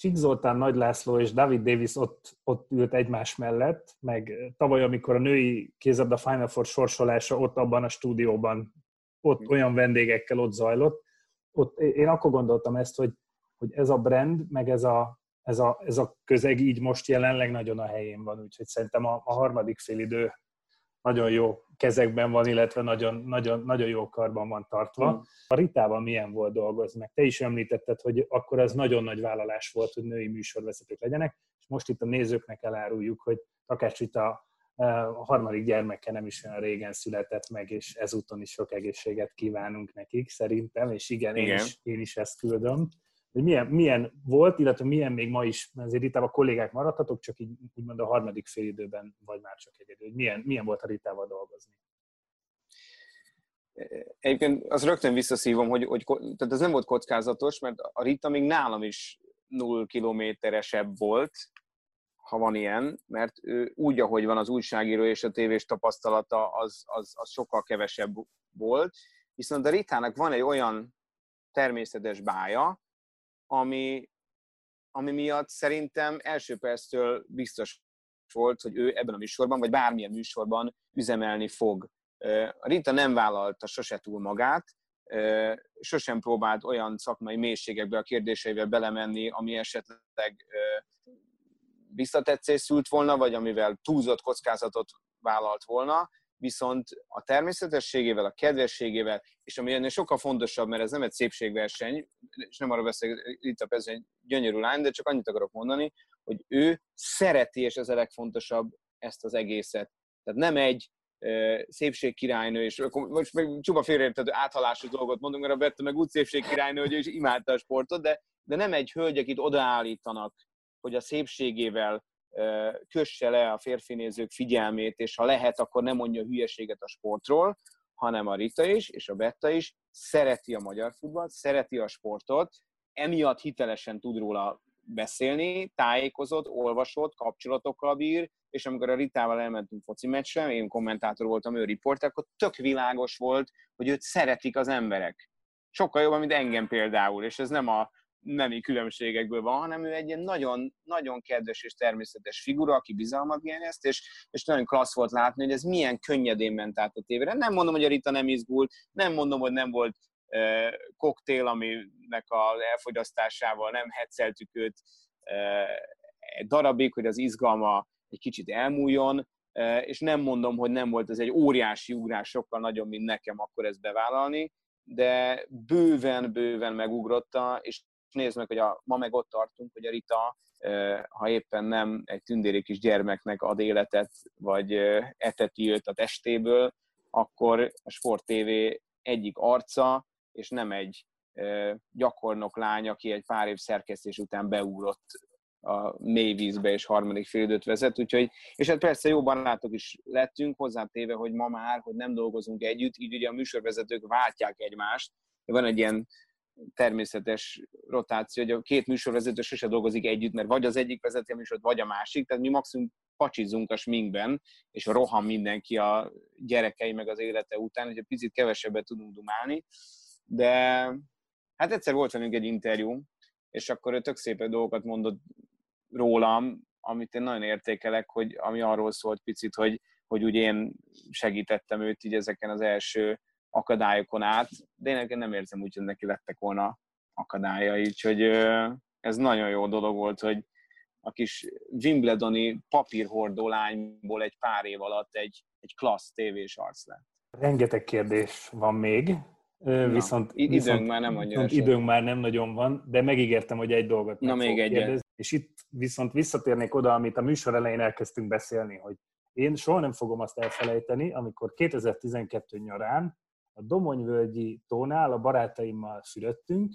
Csik Zoltán, Nagy László és David Davis ott, ott ült egymás mellett, meg tavaly, amikor a női kézabda Final Four sorsolása ott abban a stúdióban, ott olyan vendégekkel ott zajlott, ott én akkor gondoltam ezt, hogy, hogy ez a brand, meg ez a, ez, a, ez a közeg így most jelenleg nagyon a helyén van, úgyhogy szerintem a, a harmadik félidő nagyon jó kezekben van, illetve nagyon, nagyon, nagyon jó karban van tartva. Mm. A Ritával milyen volt dolgozni? Meg te is említetted, hogy akkor ez nagyon nagy vállalás volt, hogy női műsorvezetők legyenek, és most itt a nézőknek eláruljuk, hogy Takács Rita eh, a harmadik gyermeke nem is olyan régen született meg, és ezúton is sok egészséget kívánunk nekik, szerintem, és igen, igen. Én, is, én is ezt küldöm hogy milyen, milyen volt, illetve milyen még ma is, azért itt a kollégák maradhatok, csak így úgymond a harmadik fél időben, vagy már csak egyedül, hogy milyen, milyen volt a Ritával dolgozni? Egyébként az rögtön visszaszívom, hogy, hogy tehát ez nem volt kockázatos, mert a Rita még nálam is null kilométeresebb volt, ha van ilyen, mert ő úgy, ahogy van az újságíró és a tévés tapasztalata, az, az, az sokkal kevesebb volt. Viszont a Ritának van egy olyan természetes bája, ami, ami miatt szerintem első perctől biztos volt, hogy ő ebben a műsorban, vagy bármilyen műsorban üzemelni fog. A Rita nem vállalta sose túl magát, sosem próbált olyan szakmai mélységekbe a kérdéseivel belemenni, ami esetleg visszatetszés szült volna, vagy amivel túlzott kockázatot vállalt volna, viszont a természetességével, a kedvességével, és ami ennél sokkal fontosabb, mert ez nem egy szépségverseny, és nem arra beszél, itt a ez egy gyönyörű lány, de csak annyit akarok mondani, hogy ő szereti, és ez a legfontosabb, ezt az egészet. Tehát nem egy szépségkirálynő, és most meg csupa félreértető áthalású dolgot mondunk, mert a Berta meg úgy szépségkirálynő, hogy ő is imádta a sportot, de, de nem egy hölgy, akit odaállítanak, hogy a szépségével kösse le a férfinézők figyelmét, és ha lehet, akkor nem mondja hülyeséget a sportról, hanem a Rita is, és a Betta is szereti a magyar futballt, szereti a sportot, emiatt hitelesen tud róla beszélni, tájékozott, olvasott, kapcsolatokkal bír, és amikor a Ritával elmentünk foci meccsre, én kommentátor voltam, ő riporter, akkor tök világos volt, hogy őt szeretik az emberek. Sokkal jobban, mint engem például, és ez nem a nemi különbségekből van, hanem ő egy ilyen nagyon, nagyon kedves és természetes figura, aki bizalmat ezt, és, és nagyon klassz volt látni, hogy ez milyen könnyedén ment át a tévére. Nem mondom, hogy a Rita nem izgult, nem mondom, hogy nem volt uh, koktél, aminek az elfogyasztásával nem hetszeltük őt uh, egy darabig, hogy az izgalma egy kicsit elmúljon, uh, és nem mondom, hogy nem volt ez egy óriási ugrás, sokkal nagyobb, mint nekem akkor ezt bevállalni, de bőven, bőven megugrotta, és nézd meg, hogy a, ma meg ott tartunk, hogy a Rita, ha éppen nem egy tündéri kis gyermeknek ad életet, vagy eteti őt a testéből, akkor a Sport TV egyik arca, és nem egy gyakornok lány, aki egy pár év szerkesztés után beugrott a mély vízbe és harmadik félidőt vezet, úgyhogy, és hát persze jó barátok is lettünk, hozzátéve, hogy ma már, hogy nem dolgozunk együtt, így ugye a műsorvezetők váltják egymást, van egy ilyen természetes rotáció, hogy a két műsorvezető sose dolgozik együtt, mert vagy az egyik vezeti a műsort, vagy a másik, tehát mi maximum pacsizunk a sminkben, és rohan mindenki a gyerekei meg az élete után, hogy egy picit kevesebbet tudunk dumálni, de hát egyszer volt velünk egy interjú, és akkor ő tök szépen dolgokat mondott rólam, amit én nagyon értékelek, hogy ami arról szólt picit, hogy, hogy úgy én segítettem őt így ezeken az első akadályokon át, de én nem érzem úgy, hogy neki lettek volna akadályai, úgyhogy ez nagyon jó dolog volt, hogy a kis Wimbledoni papírhordó lányból egy pár év alatt egy, egy klassz tévés arc lett. Rengeteg kérdés van még, Na, viszont, időnk viszont, már nem annyira Időnk már nem nagyon van, de megígértem, hogy egy dolgot Na, még egy. És itt viszont visszatérnék oda, amit a műsor elején elkezdtünk beszélni, hogy én soha nem fogom azt elfelejteni, amikor 2012 nyarán a Domonyvölgyi tónál a barátaimmal fürödtünk,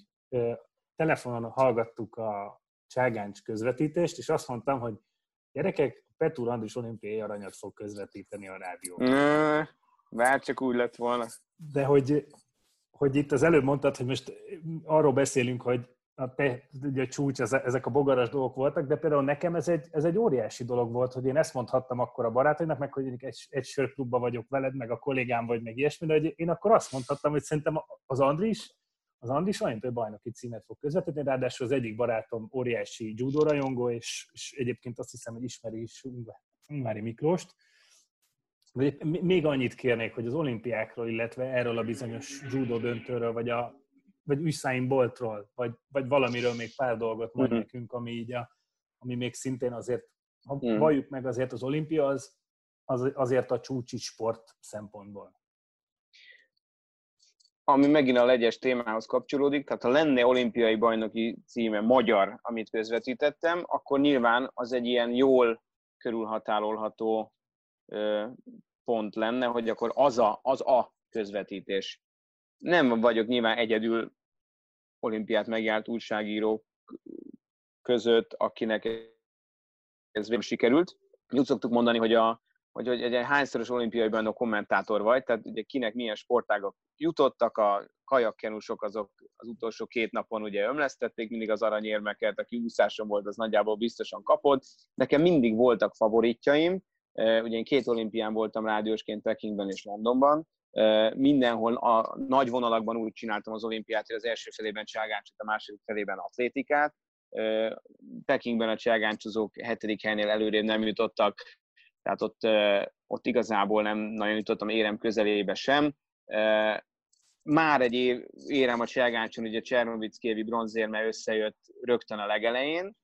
telefonon hallgattuk a Cságáncs közvetítést, és azt mondtam, hogy gyerekek, Petr Andris olimpiai aranyat fog közvetíteni a rádióban. Bár csak úgy lett volna. De hogy, hogy itt az előbb mondtad, hogy most arról beszélünk, hogy a, te, ugye a csúcs, ezek a bogaras dolgok voltak, de például nekem ez egy, ez egy óriási dolog volt, hogy én ezt mondhattam akkor a barátaimnak, meg hogy egy, egy sörklubban vagyok veled, meg a kollégám vagy, meg ilyesmi, de hogy én akkor azt mondhattam, hogy szerintem az Andris, az Andris olimpiai bajnoki címet fog közvetíteni, ráadásul az egyik barátom óriási judo rajongó, és, és egyébként azt hiszem, hogy ismeri is Ungvári Miklóst. Még annyit kérnék, hogy az olimpiákról, illetve erről a bizonyos judo döntőről, vagy a vagy Usain Boltról, vagy, vagy valamiről még pár dolgot mond uh-huh. nekünk, ami így a, ami még szintén azért, ha uh-huh. valljuk meg azért az olimpia, az, az azért a csúcsi sport szempontból. Ami megint a legyes témához kapcsolódik, tehát ha lenne olimpiai bajnoki címe magyar, amit közvetítettem, akkor nyilván az egy ilyen jól körülhatárolható pont lenne, hogy akkor az a, az a közvetítés nem vagyok nyilván egyedül olimpiát megjárt újságírók között, akinek ez végül sikerült. Úgy szoktuk mondani, hogy, a, hogy, hogy egy hányszoros olimpiai bajnok kommentátor vagy, tehát ugye kinek milyen sportágok jutottak, a kajakkenusok azok az utolsó két napon ugye ömlesztették mindig az aranyérmeket, aki úszáson volt, az nagyjából biztosan kapott. Nekem mindig voltak favoritjaim, ugye én két olimpián voltam rádiósként Pekingben és Londonban, mindenhol a nagy vonalakban úgy csináltam az olimpiát, hogy az első felében cságáncsot, a második felében atlétikát. Pekingben a cságáncsozók hetedik helynél előrébb nem jutottak, tehát ott, ott igazából nem nagyon jutottam érem közelébe sem. Már egy év, érem a cságáncson, ugye Csernovickévi bronzérme összejött rögtön a legelején,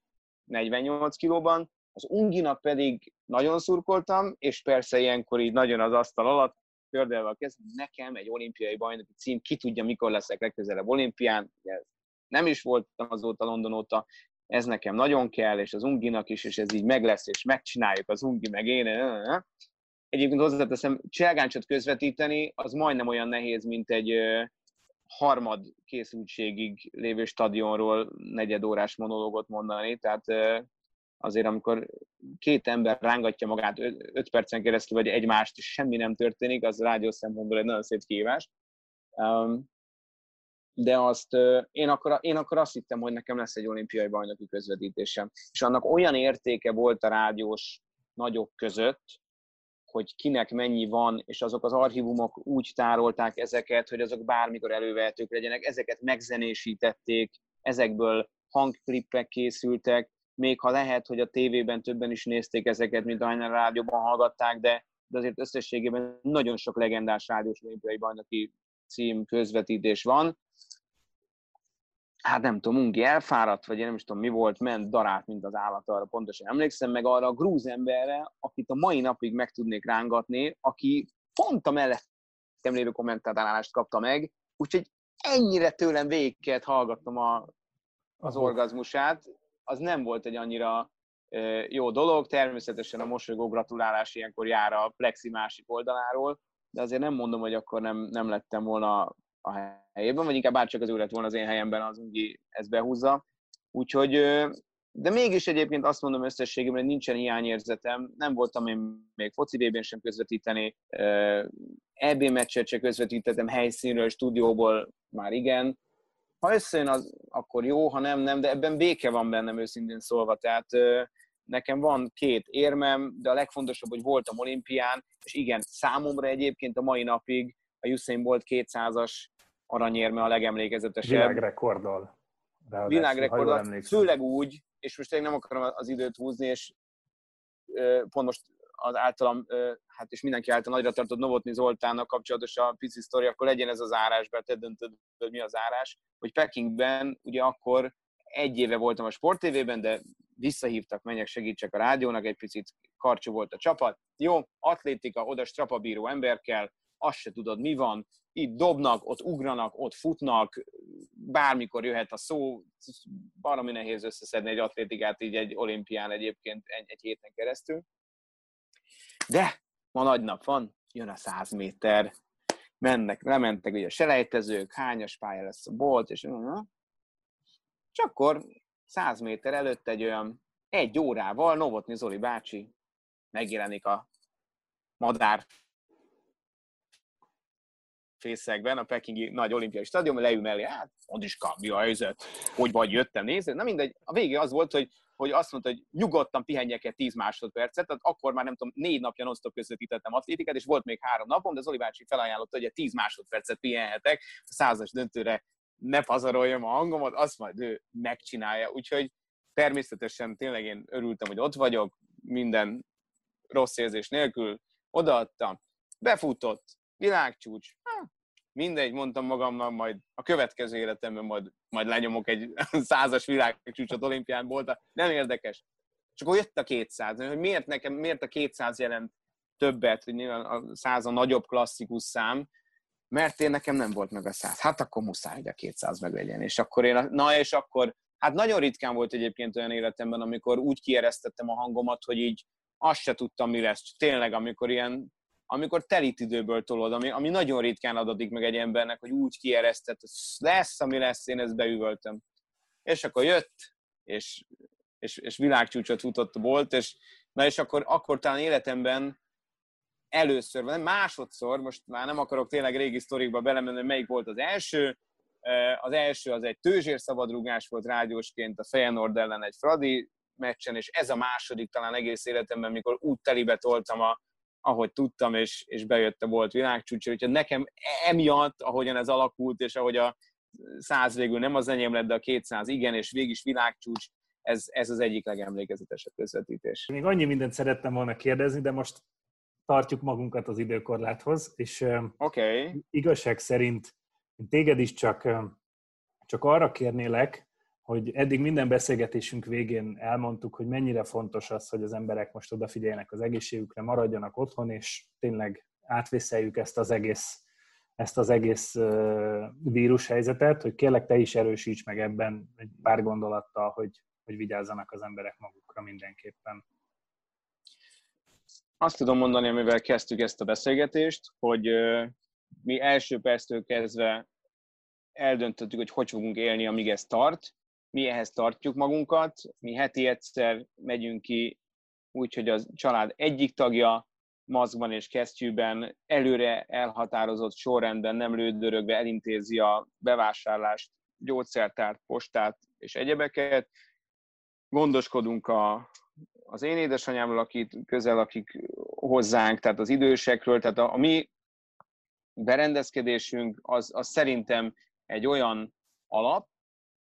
48 kilóban, az Unginak pedig nagyon szurkoltam, és persze ilyenkor így nagyon az asztal alatt kördelve a kezem, nekem egy olimpiai bajnoki cím, ki tudja, mikor leszek legközelebb olimpián, nem is voltam azóta London óta, ez nekem nagyon kell, és az Unginak is, és ez így meg lesz, és megcsináljuk az Ungi, meg én. Egyébként hozzáteszem, cselgáncsot közvetíteni, az majdnem olyan nehéz, mint egy harmad készültségig lévő stadionról negyed órás monológot mondani, tehát azért amikor két ember rángatja magát öt percen keresztül, vagy egymást, és semmi nem történik, az rádió szempontból egy nagyon szép kihívás. De azt, én akkor, én akkor azt hittem, hogy nekem lesz egy olimpiai bajnoki közvetítésem. És annak olyan értéke volt a rádiós nagyok között, hogy kinek mennyi van, és azok az archívumok úgy tárolták ezeket, hogy azok bármikor elővehetők legyenek, ezeket megzenésítették, ezekből hangklippek készültek, még ha lehet, hogy a tévében többen is nézték ezeket, mint ahányan a rádióban hallgatták, de, de azért összességében nagyon sok legendás rádiós olimpiai bajnoki cím közvetítés van. Hát nem tudom, Ungi elfáradt, vagy én nem is tudom mi volt, ment darált, mint az állat, arra pontosan emlékszem, meg arra a grúz emberre, akit a mai napig meg tudnék rángatni, aki pont a mellettem lévő kommentálást kapta meg, úgyhogy ennyire tőlem végig kellett hallgatnom a, az orgazmusát, az nem volt egy annyira jó dolog. Természetesen a mosolygó gratulálás ilyenkor jár a plexi másik oldaláról, de azért nem mondom, hogy akkor nem, nem lettem volna a helyében, vagy inkább bárcsak az ő lett volna az én helyemben, az úgy ezt behúzza. Úgyhogy, de mégis egyébként azt mondom összességében, hogy nincsen hiányérzetem, nem voltam én még foci vb sem közvetíteni, EB meccset sem közvetítettem helyszínről, stúdióból már igen, ha összejön, az akkor jó, ha nem, nem, de ebben béke van bennem őszintén szólva, tehát nekem van két érmem, de a legfontosabb, hogy voltam olimpián, és igen, számomra egyébként a mai napig a Usain Bolt 200-as aranyérme a legemlékezetesebb. Világrekorddal. Világrekorddal, főleg úgy, és most én nem akarom az időt húzni, és pont most az általam, hát és mindenki által nagyra tartott Novotny Zoltánnak kapcsolatos a pici sztori, akkor legyen ez az árás, mert te döntöd, hogy mi az árás, hogy Pekingben ugye akkor egy éve voltam a Sport TV-ben, de visszahívtak, menjek segítsek a rádiónak, egy picit karcsú volt a csapat. Jó, atlétika, oda strapabíró ember kell, azt se tudod, mi van, itt dobnak, ott ugranak, ott futnak, bármikor jöhet a szó, valami nehéz összeszedni egy atlétikát így egy olimpián egyébként egy, egy héten keresztül. De ma nagy nap van, jön a 100 méter, mennek, lementek ugye a selejtezők, hányas pálya lesz a bolt, és, és akkor 100 méter előtt egy olyan egy órával Novotny Zoli bácsi megjelenik a madár fészekben, a pekingi nagy olimpiai stadion, leül mellé, hát, mond is mi a helyzet, hogy vagy jöttem nézni, na mindegy, a vége az volt, hogy hogy azt mondta, hogy nyugodtan pihenjek egy 10 másodpercet, tehát akkor már nem tudom, négy napja non-stop közvetítettem atlétikát, és volt még három napom, de Zoli bácsi felajánlotta, hogy egy 10 másodpercet pihenhetek, a százas döntőre ne pazaroljam a hangomat, azt majd ő megcsinálja. Úgyhogy természetesen tényleg én örültem, hogy ott vagyok, minden rossz érzés nélkül odaadtam, befutott, világcsúcs, mindegy, mondtam magamnak, majd a következő életemben majd, majd lenyomok egy *laughs* százas világcsúcsot olimpián volt, nem érdekes. És akkor jött a 200, hogy miért nekem, miért a 200 jelent többet, hogy nyilván a 100 a nagyobb klasszikus szám, mert én nekem nem volt meg a 100. Hát akkor muszáj, hogy a 200 meg legyen. És akkor én, na és akkor, hát nagyon ritkán volt egyébként olyan életemben, amikor úgy kieresztettem a hangomat, hogy így azt se tudtam, mi lesz. Tényleg, amikor ilyen amikor telit időből tolod, ami, ami nagyon ritkán adatik meg egy embernek, hogy úgy kieresztett, hogy lesz, ami lesz, én ezt beüvöltöm. És akkor jött, és, és, és világcsúcsot futott volt, és na és akkor, akkor talán életemben először, vagy másodszor, most már nem akarok tényleg régi sztorikba belemenni, melyik volt az első, az első az egy tőzsér szabadrugás volt rádiósként a Feyenoord ellen egy Fradi meccsen, és ez a második talán egész életemben, mikor úgy telibe toltam a, ahogy tudtam, és, és bejött a volt világcsúcs, úgyhogy nekem emiatt, ahogyan ez alakult, és ahogy a száz végül nem az enyém lett, de a 200 igen, és végig is világcsúcs, ez, ez az egyik legemlékezetesebb közvetítés. Még annyi mindent szerettem volna kérdezni, de most tartjuk magunkat az időkorláthoz, és okay. igazság szerint téged is csak, csak arra kérnélek, hogy eddig minden beszélgetésünk végén elmondtuk, hogy mennyire fontos az, hogy az emberek most odafigyeljenek az egészségükre, maradjanak otthon, és tényleg átvészeljük ezt az egész, ezt az egész vírushelyzetet, hogy kérlek te is erősíts meg ebben egy pár gondolattal, hogy, hogy vigyázzanak az emberek magukra mindenképpen. Azt tudom mondani, amivel kezdtük ezt a beszélgetést, hogy mi első perctől kezdve eldöntöttük, hogy hogy fogunk élni, amíg ez tart. Mi ehhez tartjuk magunkat, mi heti egyszer megyünk ki úgy, hogy a család egyik tagja maszkban és kesztyűben előre elhatározott sorrendben, nem lődörögve elintézi a bevásárlást, gyógyszertárt, postát és egyebeket. Gondoskodunk a, az én édesanyámról, akit közel, akik hozzánk, tehát az idősekről, tehát a, a mi berendezkedésünk az, az szerintem egy olyan alap,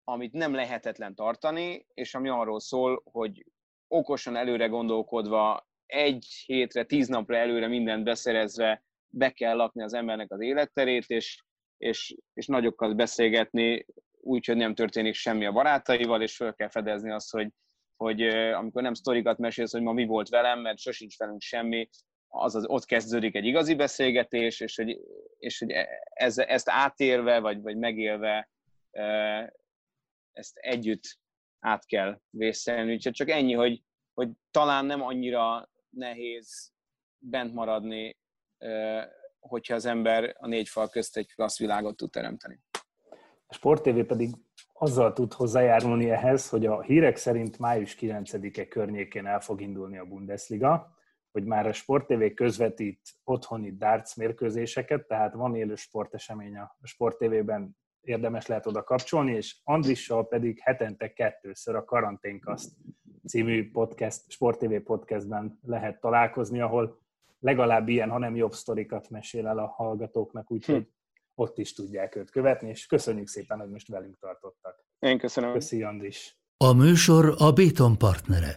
amit nem lehetetlen tartani, és ami arról szól, hogy okosan előre gondolkodva, egy hétre, tíz napra előre mindent beszerezve be kell lakni az embernek az életterét, és, és, és nagyokkal beszélgetni, úgyhogy nem történik semmi a barátaival, és fel kell fedezni azt, hogy, hogy amikor nem sztorikat mesélsz, hogy ma mi volt velem, mert sosincs velünk semmi, az, az ott kezdődik egy igazi beszélgetés, és hogy, és hogy ez, ezt átérve, vagy, vagy megélve ezt együtt át kell vészelni. Úgyhogy csak ennyi, hogy, hogy talán nem annyira nehéz bent maradni, hogyha az ember a négy fal közt egy klassz világot tud teremteni. A Sport TV pedig azzal tud hozzájárulni ehhez, hogy a hírek szerint május 9-e környékén el fog indulni a Bundesliga, hogy már a Sport TV közvetít otthoni darts mérkőzéseket, tehát van élő sportesemény a Sport TV-ben, érdemes lehet oda kapcsolni, és Andrissal pedig hetente kettőször a Karanténkaszt című podcast, Sport TV podcastben lehet találkozni, ahol legalább ilyen, hanem jobb sztorikat mesél el a hallgatóknak, úgyhogy hm. ott is tudják őt követni, és köszönjük szépen, hogy most velünk tartottak. Én köszönöm. Köszi, Andris. A műsor a Béton partnere.